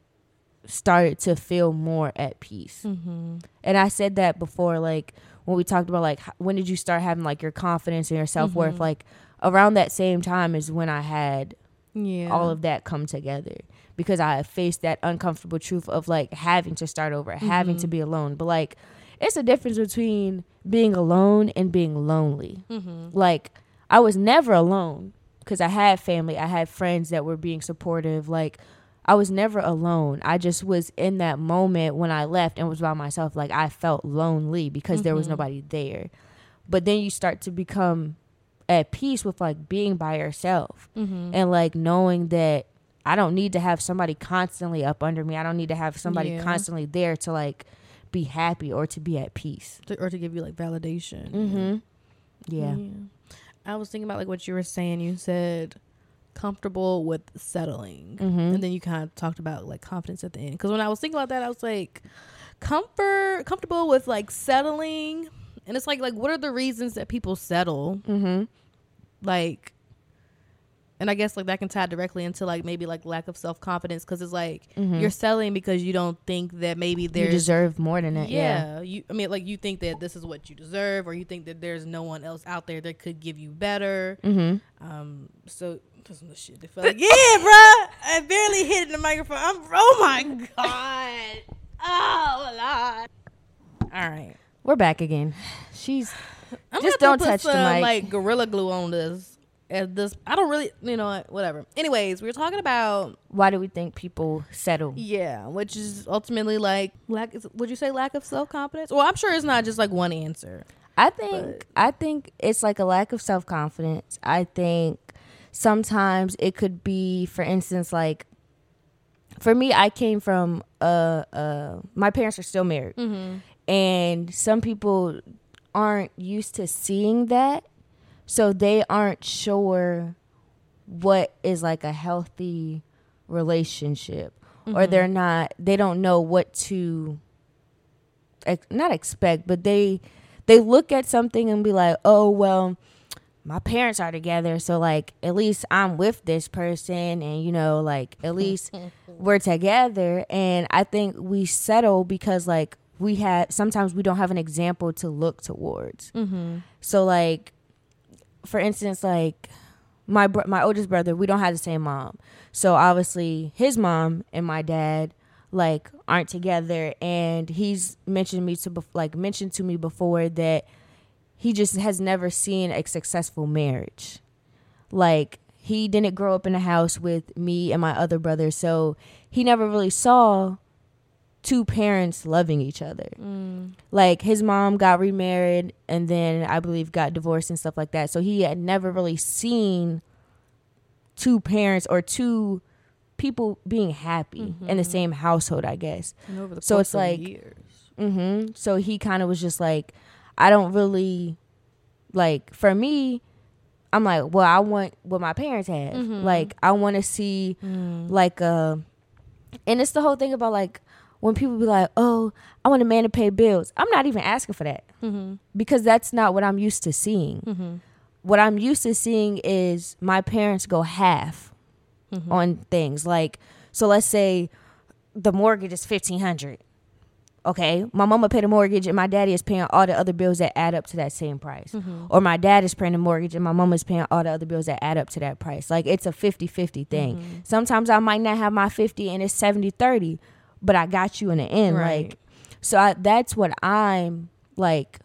started to feel more at peace. Mm-hmm. And I said that before, like when we talked about like when did you start having like your confidence and your self worth? Mhm. Like around that same time is when I had Yeah. all of that come together because I faced that uncomfortable truth of like having to start over, having to Mhm. be alone. But like it's a difference between being alone and being lonely. mm-hmm. Like I was never alone because I had family, I had friends that were being supportive. Like I was never alone. I just was in that moment when I left and was by myself. Like I felt lonely because there was Mhm. nobody there. But then you start to become at peace with like being by yourself Mm-hmm. and like knowing that I don't need to have somebody constantly up under me. I don't need to have somebody Yeah. constantly there to like be happy or to be at peace. to, or to give you like validation. Mm-hmm. Yeah. I was thinking about like what you were saying. You said comfortable with settling, Mm-hmm. and then you kind of talked about like confidence at the end. Because when I was thinking about that, I was like, comfort, comfortable with like settling, and it's like like what are the reasons that people settle? mm-hmm. Like, and I guess like that can tie directly into like maybe like lack of self confidence because it's like Mhm. you're selling because you don't think that maybe You deserve more than that. Yeah. yeah, you. I mean, like you think that this is what you deserve, or you think that there's no one else out there that could give you better. Mm-hmm. Um, so the shit. They felt like, yeah, bruh, I barely hit the microphone. I'm, oh my god, oh lord. All right, We're back again. She's I'm Just don't to touch put the some, mic. Like gorilla glue on this. At this, I don't really, you know, whatever. Anyways, we were talking about why do we think people settle? yeah, which is ultimately like lack. Would you say lack of self confidence? Well, I'm sure it's not just like one answer. I think But- I think it's like a lack of self confidence. I think sometimes it could be, for instance, like for me, I came from uh uh my parents are still married, Mm-hmm. and some people aren't used to seeing that, so they aren't sure what is like a healthy relationship, or Mm-hmm. they're not they don't know what to ex- not expect, but they they look at something and be like, "Oh, well, my parents are together, so like at least I'm with this person and you know, like at least we're together." And I think we settle because like we had sometimes we don't have an example to look towards. Mm-hmm. So like for instance like my bro- my oldest brother, we don't have the same mom. So obviously his mom and my dad like aren't together and he's mentioned me to bef- like mentioned to me before that he just has never seen a successful marriage. Like he didn't grow up in a house with me and my other brother, so he never really saw two parents loving each other Mm. like his mom got remarried and then I believe got divorced and stuff like that. So he had never really seen two parents or two people being happy in the Mm-hmm. same household, I guess. And over the So it's like- years. hmm So he kind of was just like, I don't really like. For me, I'm like, well, I want what my parents have. Mhm. Like, I want to see Mm. like uh, and it's the whole thing about like when people be like, oh, I want a man to pay bills. I'm not even asking for that Mm-hmm. because that's not what I'm used to seeing. Mm-hmm. What I'm used to seeing is my parents go half Mhm. on things. Like, so let's say the mortgage is fifteen hundred. Okay, my mama paid the mortgage and my daddy is paying all the other bills that add up to that same price. Mm-hmm. Or my dad is paying the mortgage and my mama is paying all the other bills that add up to that price. Like it's a 50-50 thing. Mm-hmm. Sometimes I might not have my 50 and it's 70-30, but I got you in the end. Right. Like so I, that's what I'm like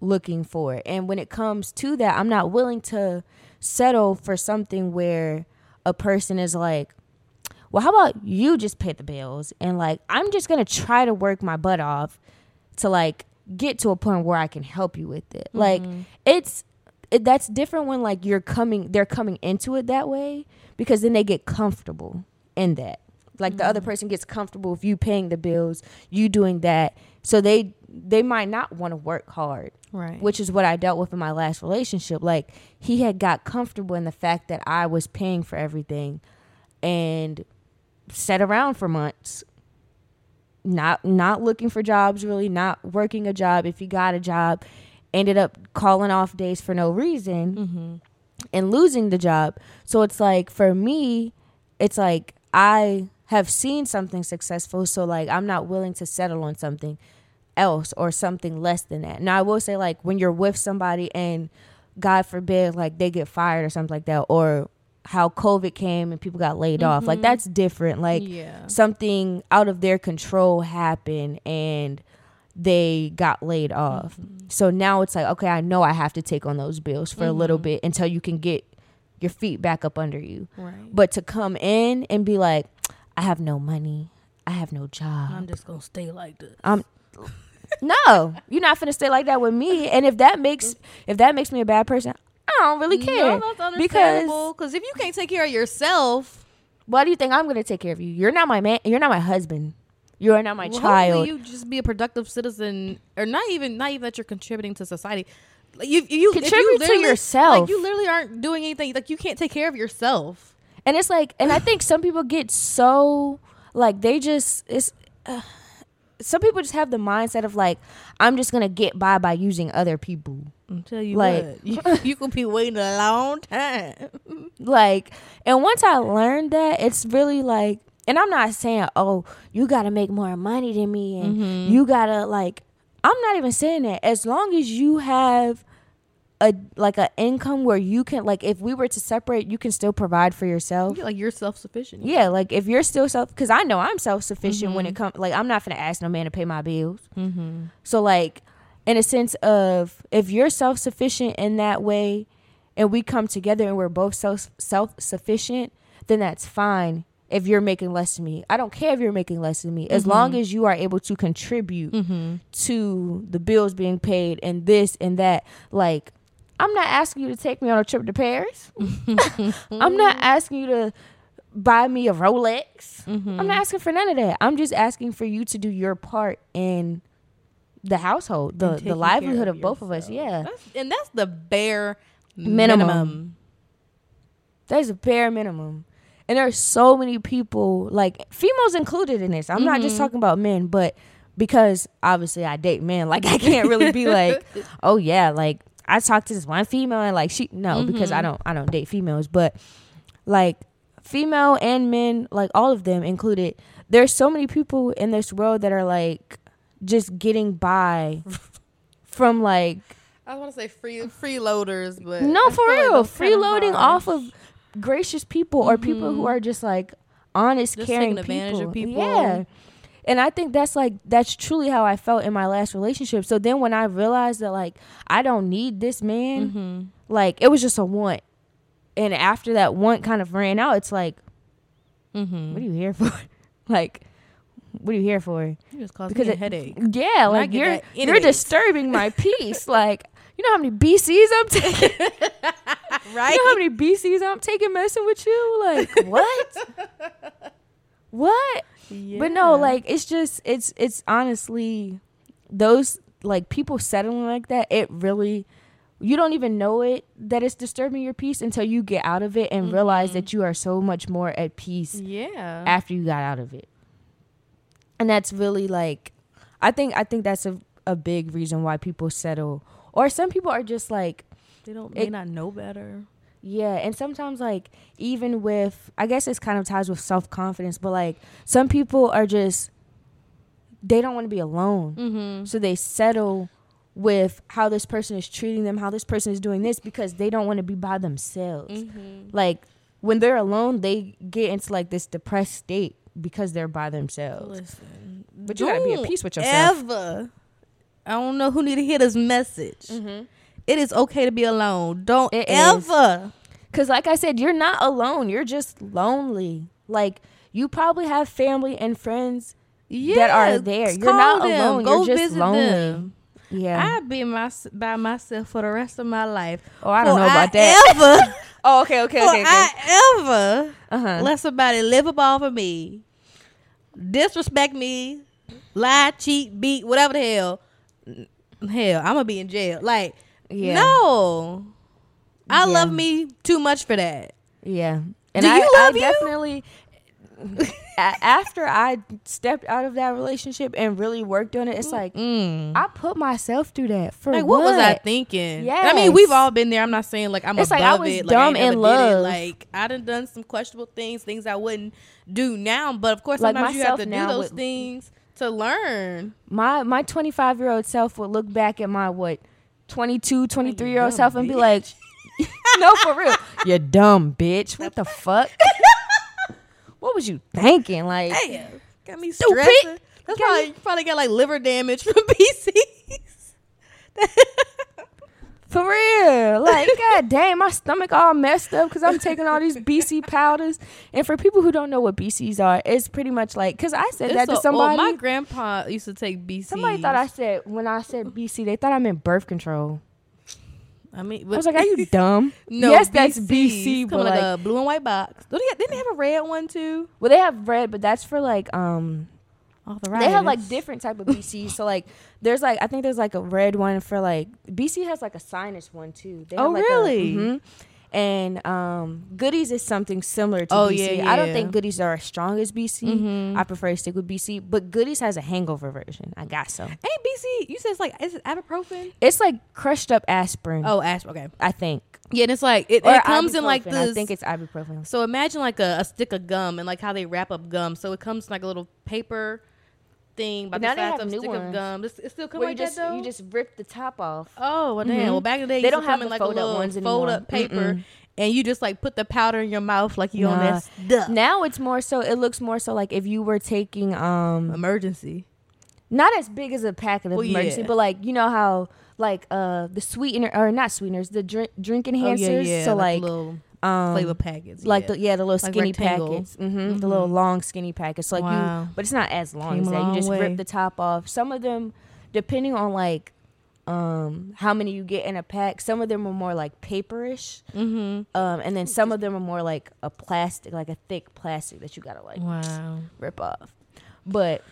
looking for. And when it comes to that, I'm not willing to settle for something where a person is like, well, how about you just pay the bills? And like, I'm just going to try to work my butt off to like get to a point where I can help you with it. Like, Mm-hmm. it's, it, that's different when like you're coming, they're coming into it that way because then they get comfortable in that. Like the other person gets comfortable with you paying the bills, you doing that. So they, they might not want to work hard Right. which is what I dealt with in my last relationship. Like he had got comfortable in the fact that I was paying for everything and sat around for months not not looking for jobs really, not working a job if he got a job, ended up calling off days for no reason mm-hmm. and losing the job. So it's like for me, it's like I have seen something successful, so like I'm not willing to settle on something else or something less than that. Now I will say like when you're with somebody and God forbid like they get fired or something like that or how COVID came and people got laid off. Like Mhm. that's different. Like yeah. something out of their control happened and they got laid off. So now it's like, okay, I know I have to take on those bills for a little Mhm. bit until you can get your feet back up under you. Right. But to come in and be like, I have no money, I have no job. I'm just gonna stay like this. I'm no, you're not gonna stay like that with me. And if that makes if that makes me a bad person, I don't really care. No, that's because understandable. Because if you can't take care of yourself, why do you think I'm gonna take care of you? You're not my man. You're not my husband. You are not my well, child. you just be a productive citizen, or not even not even that you're contributing to society. Like you, you if you Contribute to yourself. Like you literally aren't doing anything. Like you can't take care of yourself. And it's like, and I think some people get so like they just it's. Uh, some people just have the mindset of like, I'm just gonna get by by using other people. I'll tell you Like- what, you, you could be waiting a long time. Like, and once I learned that, it's really like, and I'm not saying, oh, you gotta make more money than me, and Mm-hmm. you gotta like. I'm not even saying that. As long as you have a like a income where you can like, if we were to separate, you can still provide for yourself. like you're self sufficient. Yeah, like if you're still self, because I know I'm self sufficient when it comes. Like I'm not gonna ask no man to pay my bills. Mm-hmm. So like, in a sense of if you're self sufficient in that way, and we come together and we're both self self sufficient, then that's fine. If you're making less than me, I don't care if you're making less than me, as long as you are able to contribute Mm-hmm. to the bills being paid and this and that. Like, I'm not asking you to take me on a trip to Paris. I'm not asking you to buy me a Rolex. Mm-hmm. I'm not asking for none of that. I'm just asking for you to do your part in the household, the the livelihood of, both of us. Yeah, That's, and that's the bare Minimum. minimum. that's a bare minimum. And there are so many people, like females included in this. I'm not just Mhm. talking about men, but because obviously I date men, like I can't really be like, oh yeah, like I talked to this one female and like she no, because I Mhm. don't I don't date females, but like female and men, like all of them included, there's so many people in this world that are like just getting by from like I was want to say free freeloaders, but no for like real that's freeloading off of gracious people or people who Mhm. are just like honest Just caring taking advantage of people. yeah and i think that's like that's truly how i felt in my last relationship so then when i realized that like i don't need this man Mhm. like it was just a want and after that want kind of ran out it's like Mhm. what are you here for like what are you here for You just caused because me a it- headache. yeah When like you're you're disturbing my peace like you know how many bcs i'm taking Right? You know how many BCs I'm taking messing with you? Like what? what? But no, like it's just it's it's honestly those like people settling like that. It really you don't even know it that it's disturbing your peace until you get out of it and realize that mm-hmm. you are so much more at peace yeah. after you got out of it. And that's really like I think I think that's a a big reason why people settle. Or some people are just like they don't it- may not know better. Yeah, and sometimes like even with I guess it's kind of ties with self confidence, but like some people are just they don't want to be alone. Mm-hmm. So they settle with how this person is treating them, how this person is doing this because they don't want to be by themselves. Mm-hmm. Like when they're alone, they get into like this depressed state because they're by themselves. Listen, But you gotta be at peace with yourself. Ever. I don't know who need to hear this message. It is okay to be alone. Don't It is. ever. Cause like I said, you're not alone. You're just lonely. Like you probably have family and friends. Yeah, are there. You're not them. alone. Go You're just visit lonely. them. Yeah. I'd be my, by myself for the rest of my life. oh, I don't For know about that. Ever, Oh, okay, okay, for okay. okay. I ever Uh huh. let somebody live up off of me, disrespect me, lie, cheat, beat, whatever the hell. Hell, I'm gonna be in jail. Like, Yeah. no, I Yeah. love me too much for that. Yeah. And Do I, you love I you? definitely after I stepped out of that relationship and really worked on it, it's like Mm. I put myself through that for Like, what was I thinking? Yeah, I mean, we've all been there. I'm not saying like I'm It's above like I was it. Like, I dumb in love. Like I done done some questionable things, things I wouldn't do now. But of course, Like sometimes you have to do those with- things to learn. My my 25 year old self would look back at my what 22, 23 year old self and be bitch. like, "No, for real, you dumb bitch. What the fuck? what was you thinking? Like, Damn, got me Stupid. stressing. That's Got probably you probably got like liver damage from BCs. For real. Like, god damn, my stomach all messed up because I'm taking all these BC powders. And for people who don't know what BCs are, it's pretty much like, because I said that It's to somebody. Well, my grandpa used to take BC. somebody thought I said, when I said BC, they thought I meant birth control. I mean, I was like, are you dumb? no, yes, that's BC, but like, like, a blue and white box. Don't they, didn't they have a red one too? well, they have red, but that's for like, um, Arthritis. they have like different type of BCs. so like, there's like, I think there's like a red one for like, BC has like a sinus one too. They Oh, like, a- really? mhm. And um, Goody's is something similar to Oh, BC. yeah, I don't yeah. think Goody's are as strong as BC. Mhm. I prefer to stick with BC, but Goody's has a hangover version. I got some. Ain't BC? You said it's like is it ibuprofen? It's like crushed up aspirin. Oh, aspirin. Okay. I think. Yeah, and it's like it, it comes in like this. I think it's ibuprofen. so imagine like a, a stick of gum and like how they wrap up gum. So it comes in like a little paper thing the now they size have of a new stick of ones. gum. Does it still come like you just that though? you just rip the top off. oh well, damn. Mhm. Well, back in the day, They don't have in like a little ones fold anymore. up paper, Mm-mm. and you just like put the powder in your mouth like you on Nah. that stuff. Now it's more so. It looks more so like if you were taking um Emergency. not as big as a pack of Well, emergency, yeah. but like you know how like uh the sweetener or not sweeteners, the drink drink Oh enhancers. yeah, yeah. So like, like, little um flavor packets. like yeah. the yeah the little Like skinny rectangle. packets, hmm the Mhm. little long skinny packets. Like Wow. you, but it's not as long Came as that. You just way. rip the top off. Some of them, depending on like um how many you get in a pack, some of them are more like paperish, mm-hmm. um, and then some of them are more like a plastic, like a thick plastic that you gotta like Wow. rip off. But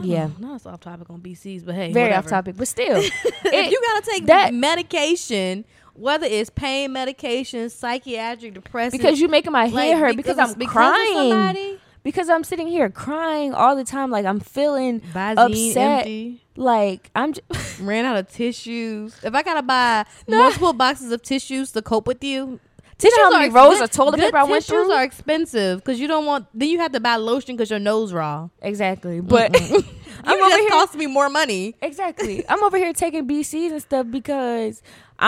yeah, No, it's off topic on BCs, but hey, very whatever. off topic, but still, if it- you gotta take that- medication, whether it's pain medication, psychiatric, depressant, because you're making my like, head hurt because, of- I'm because crying. somebody, because I'm sitting here crying all the time, like I'm feeling Visine Upset. empty, like I'm. Just, ran out of tissues. If I gotta buy multiple boxes of tissues to cope with you, Do you know how many ex- rolls of toilet paper I went tissues through? are expensive because you don't want. Then you have to buy lotion because your nose raw. exactly, but Mm-mm. I'm you over just here. cost me more money. Exactly. I'm over here taking BCs and stuff because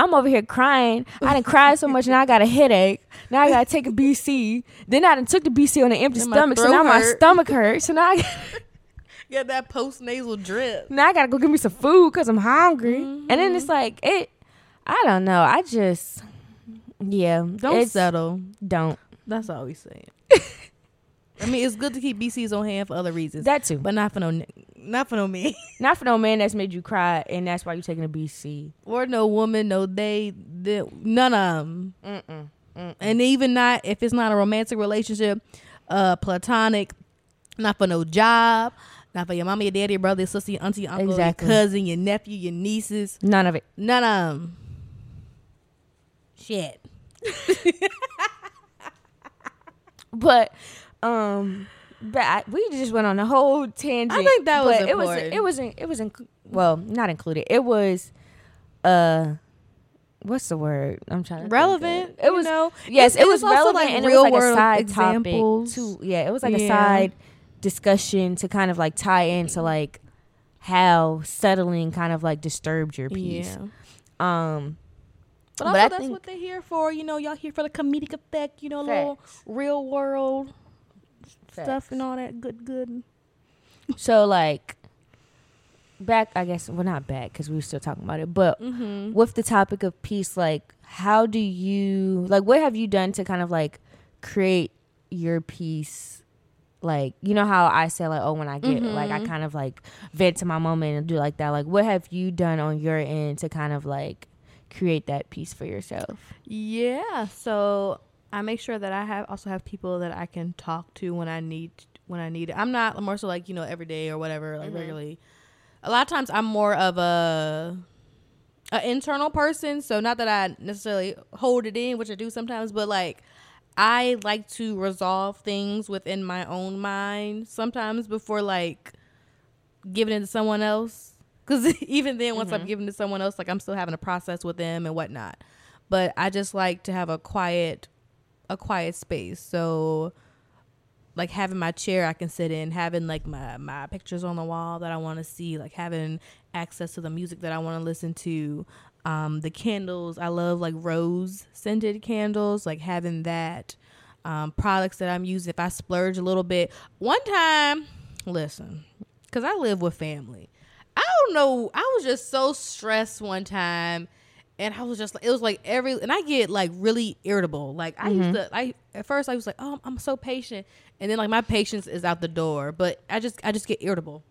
I'm over here crying. I didn't cry so much now I got a headache. Now I gotta take a BC. Then I done took the BC on an empty Then stomach, so now my stomach hurts. So now I, Get that post nasal drip. now I gotta go get me some food because I'm hungry. And then Mm-hmm. it's like it. I don't know. I just yeah. Don't settle. Don't That's all we saying. I mean, it's good to keep BCs on hand for other reasons, that too. but not for no, not for no man Not for no man that's made you cry, and that's why you're taking a BC. or no woman, no they, they none of them, Mm-mm. Mm-mm. and even not if it's not a romantic relationship, uh, platonic, not for no job, not for your mama, your daddy, your brother, your sister, your auntie, your uncle, Exactly. your cousin, your nephew, your nieces. None of it. None of them. Shit. But um but I, we just went on a whole tangent. I think that was it was it was it was inc- well, not included. It was uh what's the word? I'm trying to Relevant. It was you know? yes, It- it, was also, relevant like, and it real was like a world side examples. topic too. Yeah, it was like a side discussion to kind of like tie into like how settling kind of like disturbed your peace. Yeah. Um But, But also I that's what they're here for. You know, y'all here for the comedic effect. You know, little real world stuff and all that good, good. So like back, I guess. Well, not back because we were still talking about it. But Mm-hmm. with the topic of peace, like, how do you like? What have you done to kind of like create your peace? Like, you know how I say like, oh, when I get like, I Mhm. kind of like vent to my moment and do like that. Like, what have you done on your end to kind of like create that peace for yourself? Yeah. So I make sure that I have also have people that I can talk to when I need when I need it. I'm not more so like you know every day or whatever like Mhm. regularly. A lot of times I'm more of a a internal person. So not that I necessarily hold it in, which I do sometimes, but like I like to resolve things within my own mind sometimes before like giving it to someone else. Because even then, once I'm Mhm. giving it to someone else, like I'm still having a process with them and whatnot. But I just like to have a quiet, a quiet space. So, like having my chair I can sit in, having like my my pictures on the wall that I want to see, like having access to the music that I want to listen to. Um, the candles I love like rose scented candles, like having that. Um, products that I'm using if I splurge a little bit. One time, listen, because I live with family. I don't know. I was just so stressed one time, and I was just like, it was like every, and I get like really irritable. Like I used mm-hmm. to, I at first I was like, oh, I'm so patient, and then like my patience is out the door. But I just, I just get irritable.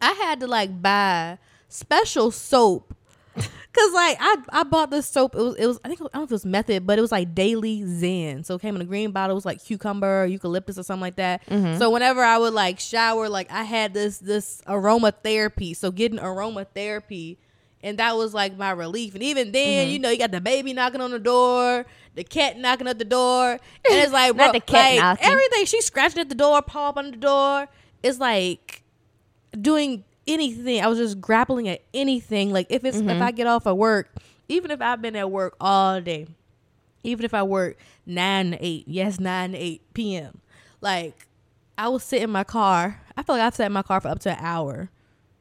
I had to like buy special soap. Cause like I, I bought this soap. It was it was I think I don't know if it was Method, but it was like Daily Zen. So it came in a green bottle. It was like cucumber, eucalyptus, or something like that. Mm-hmm. So whenever I would like shower, like I had this this aromatherapy. So getting aromatherapy, and that was like my relief. And even then, you know, you got the baby knocking on the door, the cat knocking at the door, and it's like bro, the cat like, everything. She's scratching at the door, paw up on the door. It's like doing anything. I was just grappling at anything. Like if it's Mm-hmm. if I get off of work, even if I've been at work all day, even if I work nine to eight, yes, nine to eight p.m. Like I will sit in my car. I feel like I've sat in my car for up to an hour.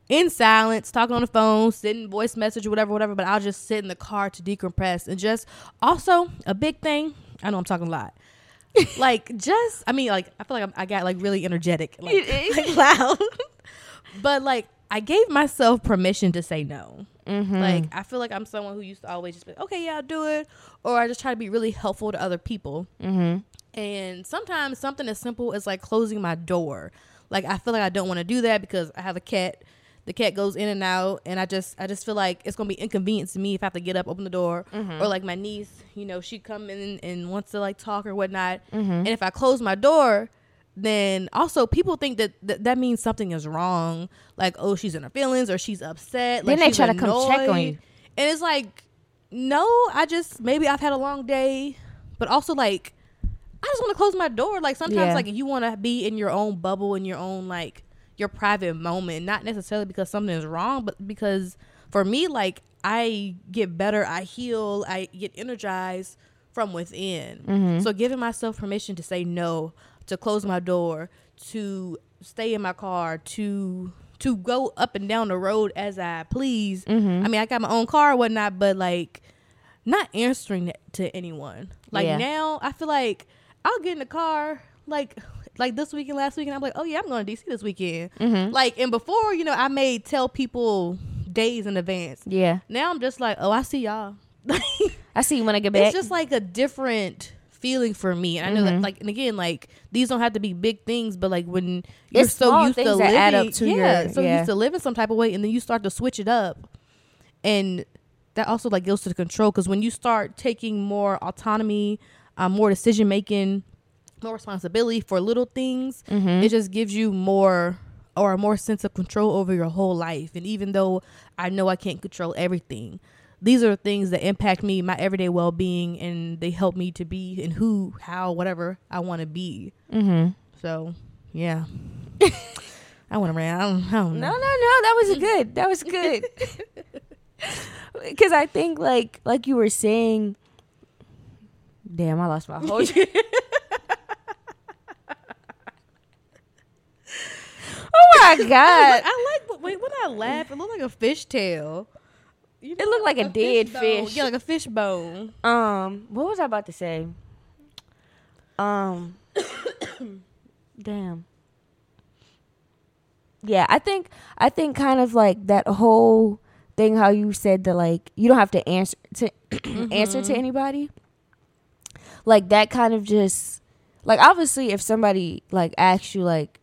In silence, talking on the phone, sending voice message, or whatever, whatever. But I'll just sit in the car to decompress and just also a big thing. I know I'm talking a lot. like just, I mean, like I feel like I'm, I got like really energetic, like, like loud. but like I gave myself permission to say no. Mm-hmm. Like I feel like I'm someone who used to always just be okay, yeah, I'll do it, or I just try to be really helpful to other people. mm-hmm. And sometimes something as simple as like closing my door. Like I feel like I don't want to do that because I have a cat. The cat goes in and out, and I just I just feel like it's gonna be inconvenient to me if I have to get up, open the door, mm-hmm. or like my niece, you know, she come in and wants to like talk or whatnot. Mm-hmm. And if I close my door, then also people think that that, that means something is wrong. Like oh, she's in her feelings or she's upset. Then like, they try to come check on you. And it's like, no, I just maybe I've had a long day, but also like I just want to close my door. Like sometimes Yeah. like you want to be in your own bubble in your own like your private moment, not necessarily because something is wrong, but because for me like I get better, I heal, I get energized from within. Mm-hmm. So giving myself permission to say no, to close my door, to stay in my car, to to go up and down the road as I please. Mm-hmm. I mean, I got my own car or whatnot, but like not answering to anyone. Like Yeah. now, I feel like I'll get in the car like like this weekend, last weekend. I'm like, oh yeah, I'm going to DC this weekend. Mm-hmm. Like, and before, you know, I may tell people days in advance. Yeah, Now I'm just like, oh, I see y'all. I see you when I get back. it's just like a different feeling for me. And I know that, Mhm. like, and again, like these don't have to be big things, but like when you're It's so used to that living, add up to yeah, your- so yeah. used to living some type of way, and then you start to switch it up, and that also like goes to the control because when you start taking more autonomy, um, more decision making, more responsibility for little things, Mm-hmm. it just gives you more or a more sense of control over your whole life. And even though I know I can't control everything, these are things that impact me, my everyday well being, and they help me to be and who, how, whatever I want to be. Mm-hmm. So, yeah. I went around. I don't, I don't No, no, no. That was good. That was good. Because I think, like, like you were saying. Damn, I lost my whole. my god! I like wait when I laugh, it looked like a fish tail. You It looked like a dead bone. fish. Yeah, like a fish bone. Um, what was I about to say? Um, damn. Yeah, I think I think kind of like that whole thing how you said that like you don't have to answer to answer to anybody. Like that kind of just like obviously if somebody like asks you like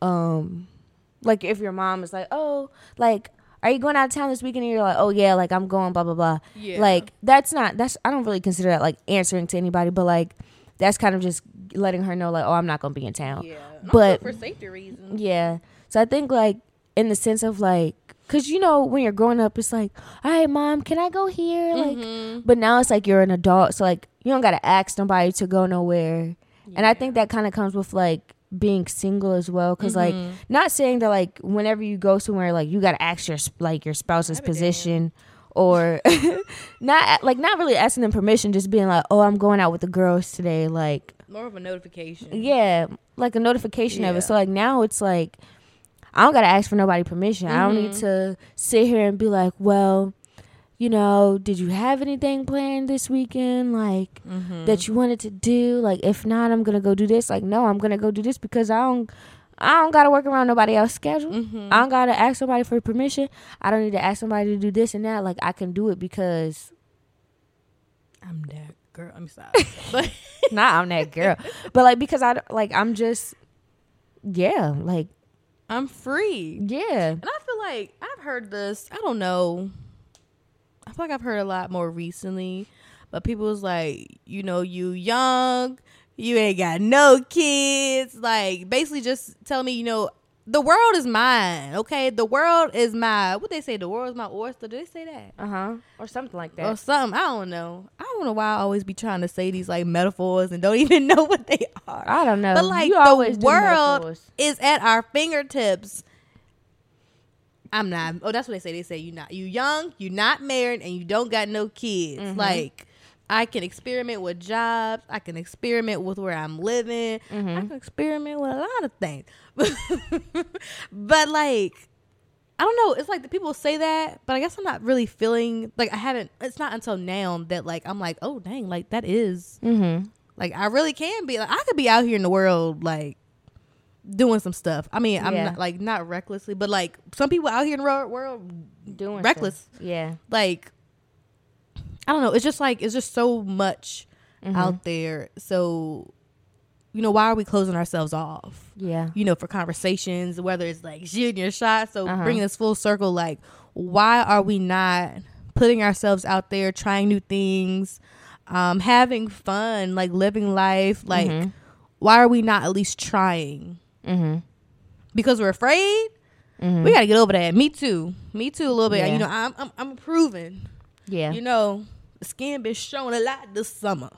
um like if your mom is like, "Oh, like are you going out of town this weekend?" and you're like, "Oh yeah, like I'm going blah blah blah." Yeah. Like that's not that's I don't really consider that like answering to anybody, but like that's kind of just letting her know like, "Oh, I'm not going to be in town." Yeah, But- for safety reasons. Yeah. So I think like in the sense of like cuz you know when you're growing up it's like, "All right, mom, can I go here?" Like Mm-hmm. but now it's like you're an adult, so like you don't got to ask nobody to go nowhere. And I think that kind of comes with like being single as well cuz like Mm-hmm. not saying that like whenever you go somewhere like you got to ask your like your spouse's Have a damn. position or not like not really asking them permission just being like, "Oh, I'm going out with the girls today." Like More of a notification. yeah, like a notification of it. So like now it's like I don't gotta ask for nobody permission. I don't need Mhm. to sit here and be like, well, you know, did you have anything planned this weekend? Like Mm-hmm. that you wanted to do? Like if not, I'm gonna go do this. Like no, I'm gonna go do this because I don't. I don't gotta work around nobody else's schedule. Mm-hmm. I don't gotta ask somebody for permission. I don't need to ask somebody to do this and that. Like I can do it because I'm that girl. I'm sorry, but not I'm that girl, but like because I like I'm just yeah like I'm free. yeah And I feel like I've heard this. I don't know. I feel like I've heard a lot more recently, but people was like, you know, you young, you ain't got no kids. Like basically just tell me, you know, the world is mine. Okay, the world is my. What they say? The world is my oyster. Did they say that? Uh huh. Or something like that. Or something. I don't know. I don't know why I always be trying to say these like metaphors and don't even know what they are. I don't know. But like you the do world is at our fingertips. I'm not. Oh, that's what they say. They say you not you young, you not married, and you don't got no kids. Mm-hmm. Like I can experiment with jobs. I can experiment with where I'm living. Mm-hmm. I can experiment with a lot of things. but like I don't know. It's like the people say that, but I guess I'm not really feeling like I haven't. It's not until now that like I'm like, oh dang, like that is Mm-hmm. like I really can be. Like I could be out here in the world like doing some stuff. I mean, I'm Yeah. not like not recklessly, but like some people out here in the ro- world Doing reckless. stuff. Yeah. Like I don't know. It's just like it's just so much Mm-hmm. out there. So you know, why are we closing ourselves off? Yeah. you know, for conversations, whether it's like shooting your shot. So Uh-huh. bringing this full circle, like, why are we not putting ourselves out there, trying new things, um, having fun, like living life? Like, Mhm. why are we not at least trying? Mm-hmm. Because we're afraid. Mhm. We gotta get over that. Me too. Me too. A little bit. Yeah. You know, I'm I'm, I'm improving. Yeah. You know, the skin been showing a lot this summer.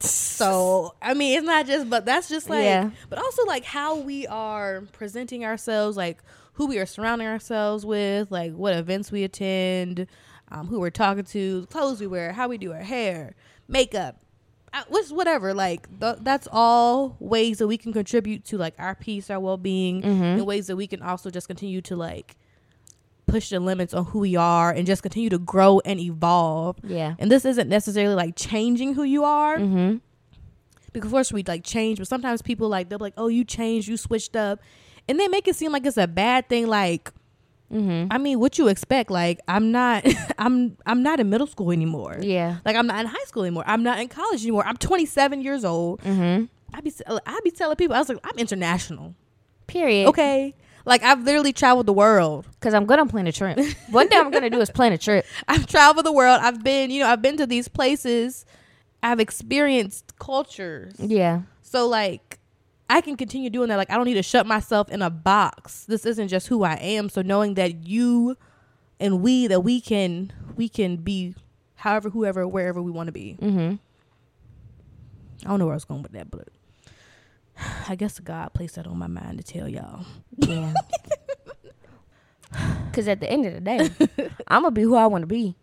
So I mean, it's not just, but that's just like, Yeah. but also like how we are presenting ourselves, like who we are surrounding ourselves with, like what events we attend, um, who we're talking to, clothes we wear, how we do our hair, makeup, what's whatever. Like th- that's all ways that we can contribute to like our peace, our well being, Mhm. and ways that we can also just continue to like push the limits on who we are and just continue to grow and evolve. Yeah. And this isn't necessarily like changing who you are Mm-hmm. because of course we like change, but sometimes people like they'll be like, "Oh, you changed, you switched up," and they make it seem like it's a bad thing. Like, Mm-hmm. I mean, what you expect? Like, I'm not, I'm, I'm not in middle school anymore. Yeah. Like, I'm not in high school anymore. I'm not in college anymore. I'm 27 years old. Mm-hmm. I be, I be telling people, I was like, I'm international. Period. Okay. Like, I've literally traveled the world. Because I'm good on plan a trip. One thing I'm gonna do is plan a trip. I've traveled the world. I've been, you know, I've been to these places. I've experienced cultures. Yeah. So like I can continue doing that. Like I don't need to shut myself in a box. This isn't just who I am. So knowing that you and we that we can we can be however whoever wherever we want to be. Mm-hmm. I don't know where I was going with that, but I guess God placed that on my mind to tell y'all. Yeah. Cause at the end of the day, I'm gonna be who I want to be.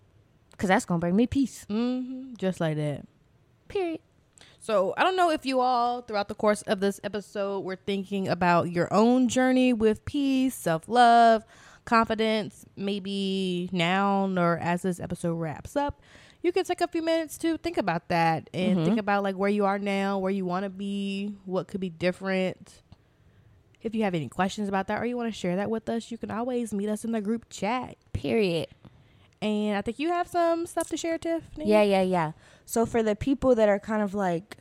Cause that's gonna bring me peace. Mm-hmm. Just like that. Period. So I don't know if you all throughout the course of this episode were thinking about your own journey with peace, self love, confidence. Maybe now or as this episode wraps up, you can take a few minutes to think about that and Mhm. think about like where you are now, where you want to be, what could be different. If you have any questions about that or you want to share that with us, you can always meet us in the group chat. Period. And I think you have some stuff to share, Tiffany. Yeah, yeah, yeah. So for the people that are kind of like,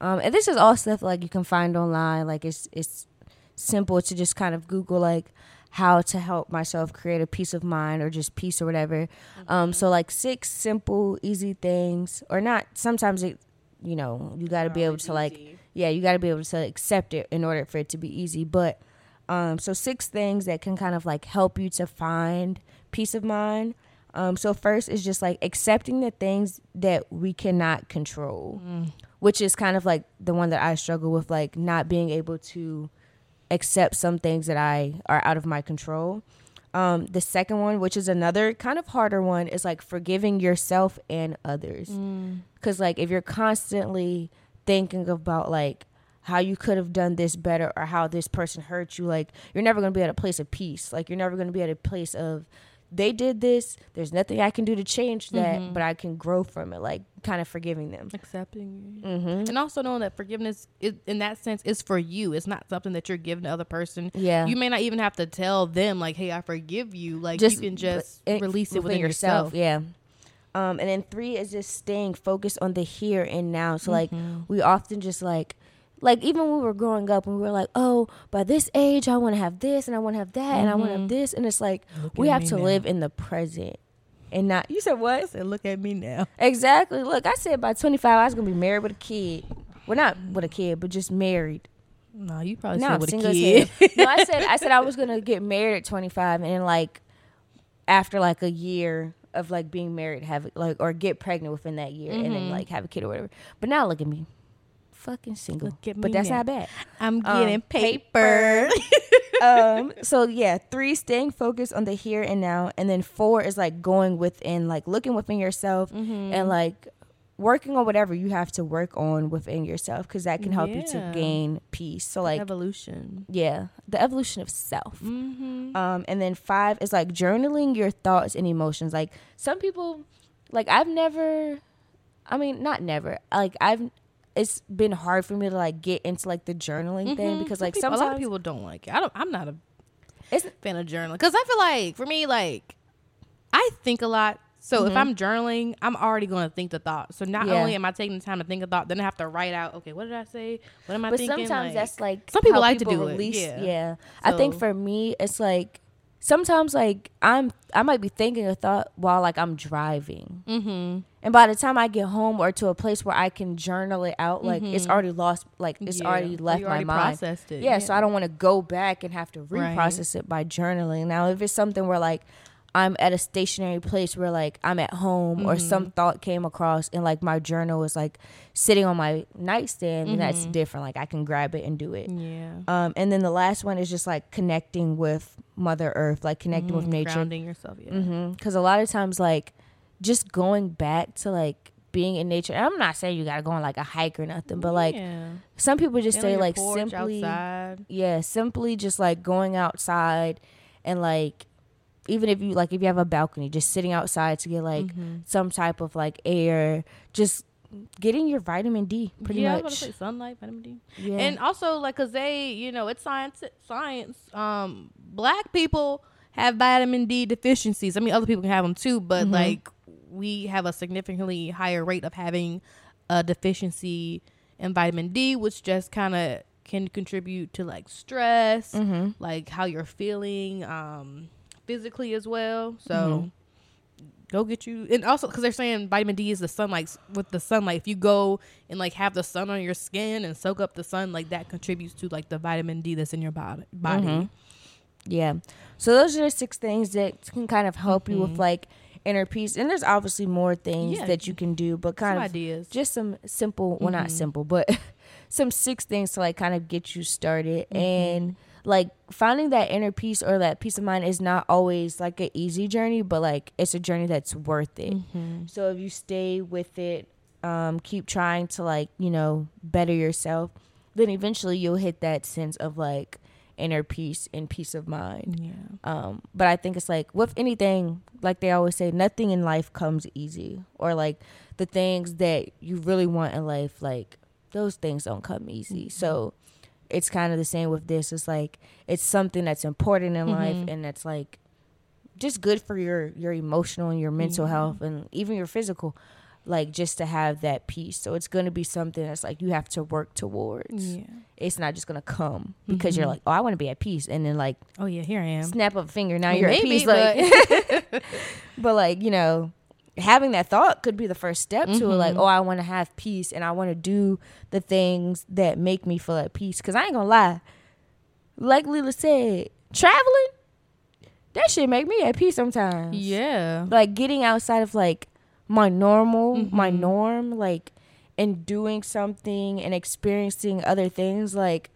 um, and this is all stuff like you can find online. Like it's it's simple to just kind of Google like how to help myself create a peace of mind or just peace or whatever. Um, so like six simple, easy things, or not. Sometimes it, you know, you got to be able to like yeah, you got to be able to accept it in order for it to be easy. But um, so six things that can kind of like help you to find peace of mind. Um, so first is just like accepting the things that we cannot control, which is kind of like the one that I struggle with, like not being able to accept some things that I are out of my control. Um, the second one, which is another kind of harder one, is like forgiving yourself and others. Because like if you're constantly thinking about like how you could have done this better or how this person hurt you, like you're never gonna be at a place of peace. Like you're never gonna be at a place of they did this. There's nothing I can do to change that, but I can grow from it. Like kind of forgiving them. accepting. Mm-hmm. and also knowing that forgiveness is, in that sense is for you it's not something that you're giving the other person Yeah. you may not even have to tell them like hey i forgive you like Just you can just it- release it within yourself, Yeah. Um, and then three is just staying focused on the here and now. So like Mm-hmm. we often just like like even when we were growing up and we were like, oh, by this age I want to have this and I want to have that and I want to have mm-hmm. this and it's like Look we have to now. live in the present and not. You said what? I said look at me now Exactly. Look, I said by 25 I was gonna be married with a kid. Well, not with a kid, but just married. no you probably No, said with a single kid no, I said I said I was gonna get married at 25, and then like after like a year of like being married, have like or get pregnant within that year, and then mm-hmm. like have a kid or whatever. But now look at me, fucking single. But that's now. not bad. i'm Um, getting paper, um. So yeah, three, staying focused on the here and now, and then four is like going within, like looking within yourself, Mm-hmm. and like working on whatever you have to work on within yourself, because that can help you to gain peace. So like evolution yeah, the evolution of self. mm-hmm. Um, and then five is like journaling your thoughts and emotions. Like some people, like I've never, I mean, not never. Like I've, it's been hard for me to like get into like the journaling thing because like Mm-hmm. people, sometimes a lot of people don't like it i don't i'm not a it's fan of journaling because I feel like for me, like I think a lot. So if I'm journaling, I'm already going to think the thought. So not Mm-hmm. Yeah. only am I taking the time to think a thought, then I have to write out. Okay, what did I say? What am I but thinking? sometimes that's like some people like to do it, release- yeah. yeah. I think for me, it's like sometimes like I'm I might be thinking a thought while like I'm driving. mm-hmm. And by the time I get home or to a place where I can journal it out, like it's already lost, like it's already left you my already mind. Processed it. Yeah, so I don't want to go back and have to Right. reprocess it by journaling. Now, if it's something where like I'm at a stationary place where like I'm at home or some thought came across and like my journal is like sitting on my nightstand, and that's different. Like I can grab it and do it. Yeah. Um, and then the last one is just like connecting with Mother Earth, like connecting with Mhm, nature. Grounding yourself. Yeah. Because a lot of times, like, just going back to like being in nature. I'm not saying you gotta go on like a hike or nothing, but like Yeah. some people just say like simply, outside. yeah, simply just like going outside and like even if you like if you have a balcony, just sitting outside to get like Mm-hmm. some type of like air, just getting your vitamin D pretty yeah, I was much. say sunlight, vitamin D. Yeah. And also, like, cause they, you know, it's science. Science. Um, black people have vitamin D deficiencies. I mean, other people can have them too, but Mm-hmm. like, we have a significantly higher rate of having a deficiency in vitamin D, which just kind of can contribute to like stress, mm-hmm. like how you're feeling, um, physically as well. So. Mm-hmm. Go get you, and also because they're saying vitamin D is the sunlight. With the sunlight, if you go and like have the sun on your skin and soak up the sun, like that contributes to like the vitamin D that's in your body. Body. Mhm. Yeah. So those are the six things that can kind of help you with Mhm. like inner peace. And there's obviously more things Yeah. that you can do, but kind Some of ideas. just some simple, well, not Mhm. simple, but some six things to like kind of get you started. Mm-hmm. And like finding that inner peace or that peace of mind is not always like an easy journey, but like it's a journey that's worth it. Mhm. So if you stay with it, um, keep trying to like, you know, better yourself, then eventually you'll hit that sense of like inner peace and peace of mind. Yeah. Um, but I think it's like with anything, like they always say, nothing in life comes easy. Or like the things that you really want in life, like those things don't come easy. So it's kind of the same with this. It's like it's something that's important in life Mhm. and that's like just good for your your emotional and your mental Yeah. health and even your physical. Like just to have that peace. So it's gonna be something that's like you have to work towards. Yeah. It's not just gonna come because you're Mhm. like, oh, I want to be at peace, and then like Oh yeah, here I am. snap of a finger, now Well, you're maybe, at peace. Like, but like you know, having that thought could be the first step to it. Like, oh, I want to have peace, and I want to do the things that make me feel at peace. Because I ain't gonna lie, like Lela said, traveling, that shit make me at peace sometimes. Yeah. like getting outside of like my normal, my Mhm. norm, like and doing something and experiencing other things, like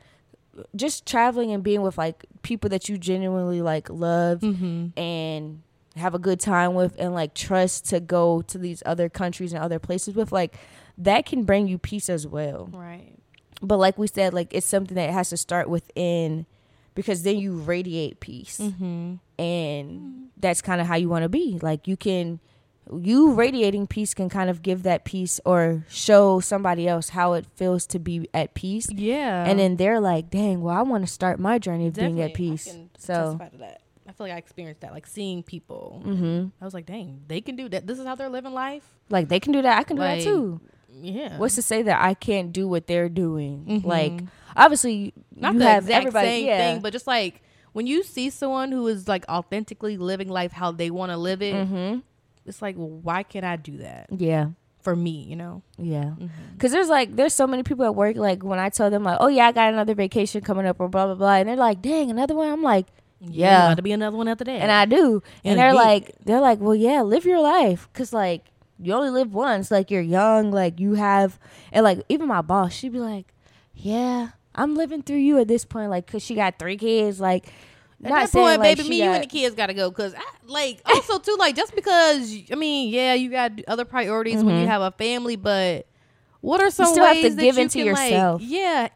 just traveling and being with like people that you genuinely like love Mm-hmm. and have a good time with and like trust to go to these other countries and other places with like that can bring you peace as well Right. but like we said like it's something that has to start within because then you radiate peace Mm-hmm. and that's kind of how you want to be like you can you radiating peace can kind of give that peace or show somebody else how it feels to be at peace Yeah. and then they're like dang well i want to start my journey of being at Definitely, peace so. I feel like I experienced that, like seeing people. hmm I was like, dang, they can do that. This is how they're living life. like they can do that i can do that too Yeah. what's to say that i can't do what they're doing Mhm. like obviously not you the have exact everybody same yeah. thing, but just like when you see someone who is like authentically living life how they want to live it, mm-hmm. it's like, well, why can't I do that yeah for me? You know. yeah Mm-hmm. Cause there's like there's so many people at work like when I tell them like oh yeah I got another vacation coming up or blah blah blah and they're like dang another one I'm like Yeah. to be another one after that. and I do and And they're again. like they're like well yeah live your life cause like you only live once like you're young like you have and like even my boss she'd be like yeah I'm living through you at this point like cause she got three kids like At not that saying, point, like, baby, she me, you and the kids gotta go. Cause I, like also too, like just because I mean, yeah, you got other priorities when you Mhm. have a family, but what are some still have ways to that give you into can, like, yourself. yeah,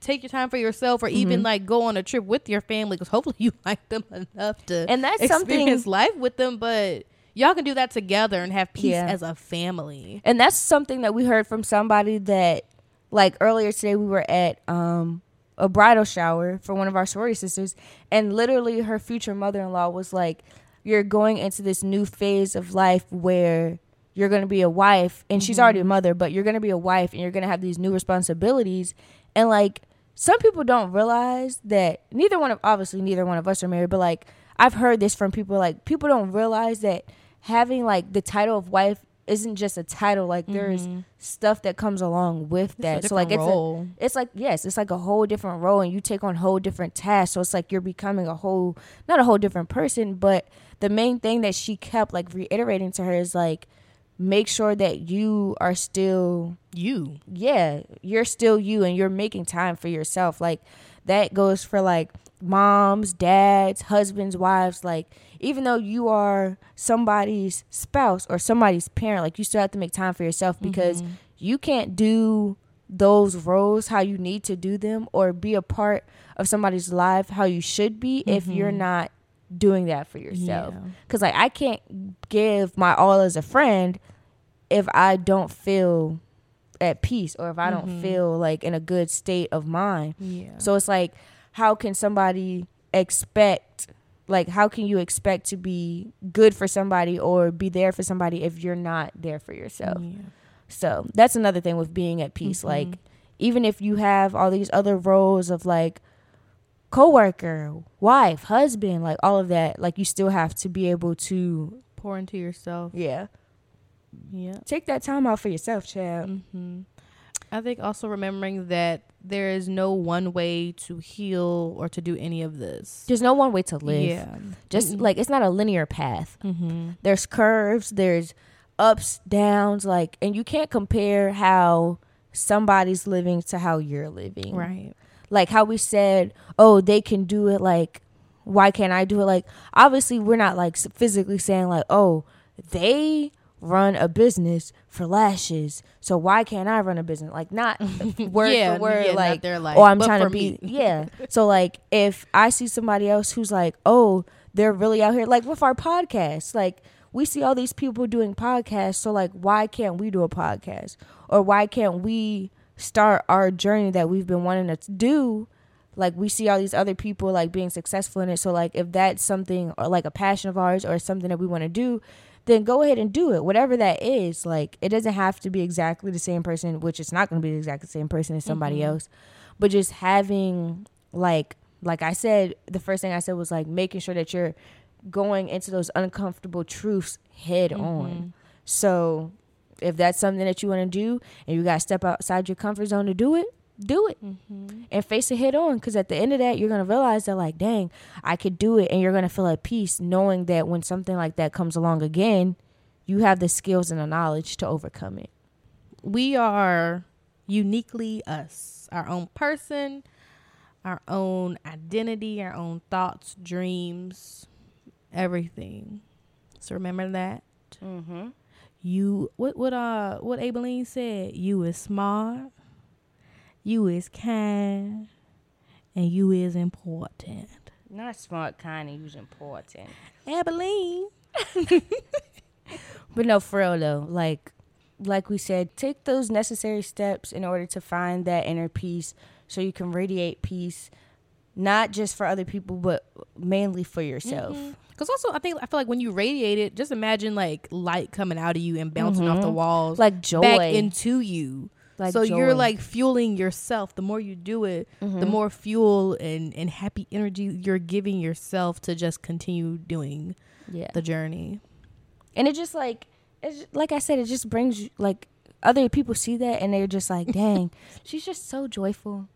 take your time for yourself, or even Mhm. like go on a trip with your family. Because hopefully you like them enough to and that's something experience life with them. But y'all can do that together and have peace Yeah. as a family. And that's something that we heard from somebody that, like earlier today, we were at um, a bridal shower for one of our sorority sisters, and literally her future mother in law was like, "You're going into this new phase of life where you're going to be a wife, and she's already a mother, but you're going to be a wife, and you're going to have these new responsibilities, and like." Some people don't realize that neither one of obviously neither one of us are married, but like I've heard this from people like people don't realize that having like the title of wife isn't just a title like there's Mhm. stuff that comes along with It's that so like it's different a, it's like yes it's like a whole different role and you take on whole different tasks so it's like you're becoming a whole not a whole different person but the main thing that she kept like reiterating to her is like make sure that you are still you. yeah, you're still you and you're making time for yourself. Like that goes for like moms, dads, husbands, wives. Like even though you are somebody's spouse or somebody's parent, like you still have to make time for yourself because Mhm. you can't do those roles how you need to do them or be a part of somebody's life how you should be if you're Mhm. not doing that for yourself Yeah. because like i can't give my all as a friend if i don't feel at peace or if i don't Mhm. feel like in a good state of mind Yeah. so it's like how can somebody expect like how can you expect to be good for somebody or be there for somebody if you're not there for yourself Yeah. so that's another thing with being at peace Mhm. like even if you have all these other roles of like coworker, wife, husband, like all of that, like you still have to be able to Pour into yourself. Yeah. Yeah. Take that time out for yourself, child. Mm-hmm. I think also remembering that there is no one way to heal or to do any of this. There's no one way to live. Yeah. Just Mm-mm. like it's not a linear path. Mm-hmm. There's curves, there's ups, downs, like and you can't compare how somebody's living to how you're living. Right. Like how we said, "Oh, they can do it like why can't I do it?" Like obviously we're not like physically saying like, "Oh, they run a business for lashes, so why can't I run a business?" Like not word Yeah, for word yeah, like life, oh i'm trying to be yeah so like if i see somebody else who's like oh they're really out here like with our podcast like we see all these people doing podcasts so like why can't we do a podcast or why can't we start our journey that we've been wanting to do. Like we see all these other people like being successful in it. So like if that's something or like a passion of ours or something that we want to do then go ahead and do it. Whatever that is like it doesn't have to be exactly the same person which it's not going to be exactly the same person as somebody mm-hmm. else. But just having like like i said the first thing i said was like making sure that you're going into those uncomfortable truths head on. Mm-hmm. So if that's something that you want to do and you got to step outside your comfort zone to do it do it and face it head on because at the end of that you're going to realize that like dang i could do it and you're going to feel at peace knowing that when something like that comes along again you have the skills and the knowledge to overcome it we are uniquely us, our own person, our own identity, our own thoughts, dreams, everything. So remember that. mm-hmm. You what what uh what Aibileen said, you is smart, you is kind, and you is important. not smart kind and use important Aibileen. But no, for real though, like like we said, take those necessary steps in order to find that inner peace so you can radiate peace not just for other people but mainly for yourself. Because also, I think I feel like when you radiate it, just imagine like light coming out of you and bouncing off the walls, Like joy. back into you. Like so you're like fueling yourself. The more you do it, Mm-hmm. the more fuel and and happy energy you're giving yourself to just continue doing yeah. the journey. and it just like it's like I said, it just brings like other people see that and they're just like, dang, she's just so joyful.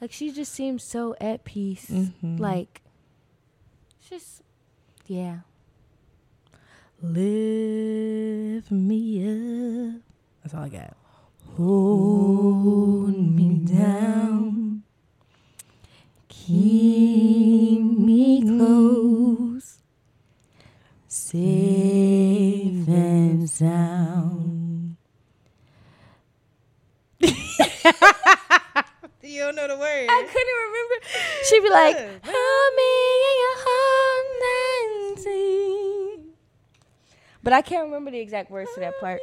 Like she just seems so at peace. Mm-hmm. Like just yeah. Lift me up. That's all I got. Hold me down. Keep me close. Safe and sound. You don't know the word. I couldn't remember. She'd be like, Hold me in your arms But I can't remember the exact words to that part.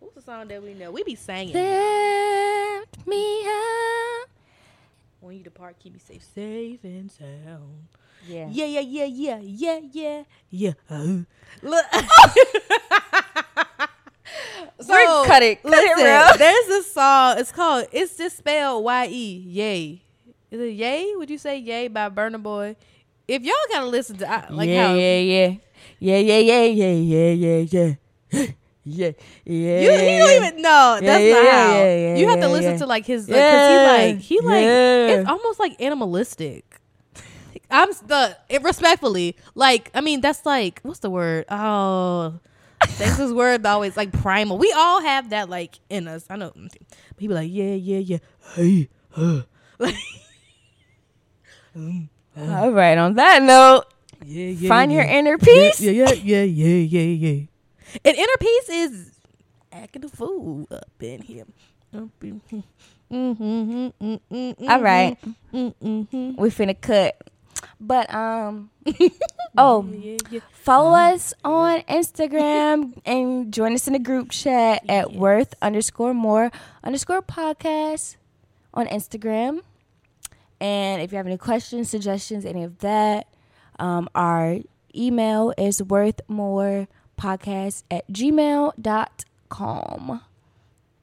What's the song that we know? We be singing. Lift me up. When you depart, keep me safe, safe and sound. Yeah. Yeah, yeah, yeah, yeah, yeah, yeah, yeah. Look. We're- cut it. Cut it, listen. There's a song. It's called. It's just spelled Y E. Yay. Is it Yay? Would you say Yay by Burna Boy? If y'all gotta listen to I- like yeah, how yeah, yeah, yeah, yeah, yeah, yeah, yeah, yeah, yeah, yeah, yeah. You, he don't even know. Yeah, That's yeah, not yeah, how. yeah, yeah, you have to listen yeah. to like his, like, cause he like he like Yeah. it's almost like animalistic. I'm the it, respectfully like I mean that's like what's the word? Oh, that's this word always like primal. We all have that like in us. I know. People like yeah, yeah, yeah. Hey, uh. like All right. On that note, yeah, yeah. find yeah. your inner peace. Yeah, yeah, yeah, yeah, yeah, yeah. And inner peace is acting a fool up in here. Up in here. Mm-hmm, mm-hmm, All right. mm-hmm. We finna cut. But um, oh, Yeah, yeah. follow us on Instagram and join us in the group chat at worth underscore more underscore podcast on Instagram. And if you have any questions, suggestions, any of that, um, our email is worthmorepodcast more podcast at gmail.com.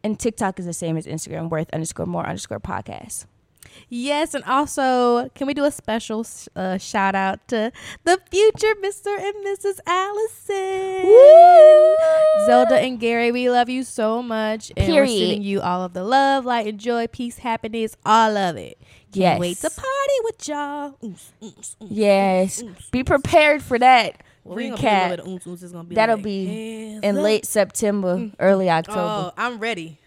And TikTok is the same as Instagram, worth underscore more underscore podcast. Yes, and also, can we do a special uh, shout out to the future Mr. and Mrs. Allison? Woo! Zelda and Gary, we love you so much. And Period. we're sending you all of the love, light, and joy, peace, happiness, all of it. Can't yes. wait to party with y'all. yes. Be prepared for that. Well, recap. Be That'll like, be in late September, mm. early October. Oh, I'm ready.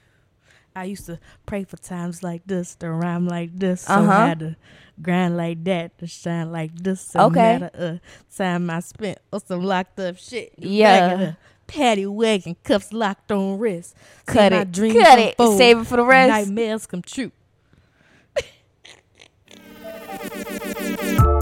I used to pray for times like this, to rhyme like this, so uh-huh. I had to grind like that, to shine like this. So okay. Matter, uh, time I spent on some locked up shit. Yeah. Patty wagon, cuffs locked on wrist. Cut it. Cut it. Save it for the rest. Nightmares come true.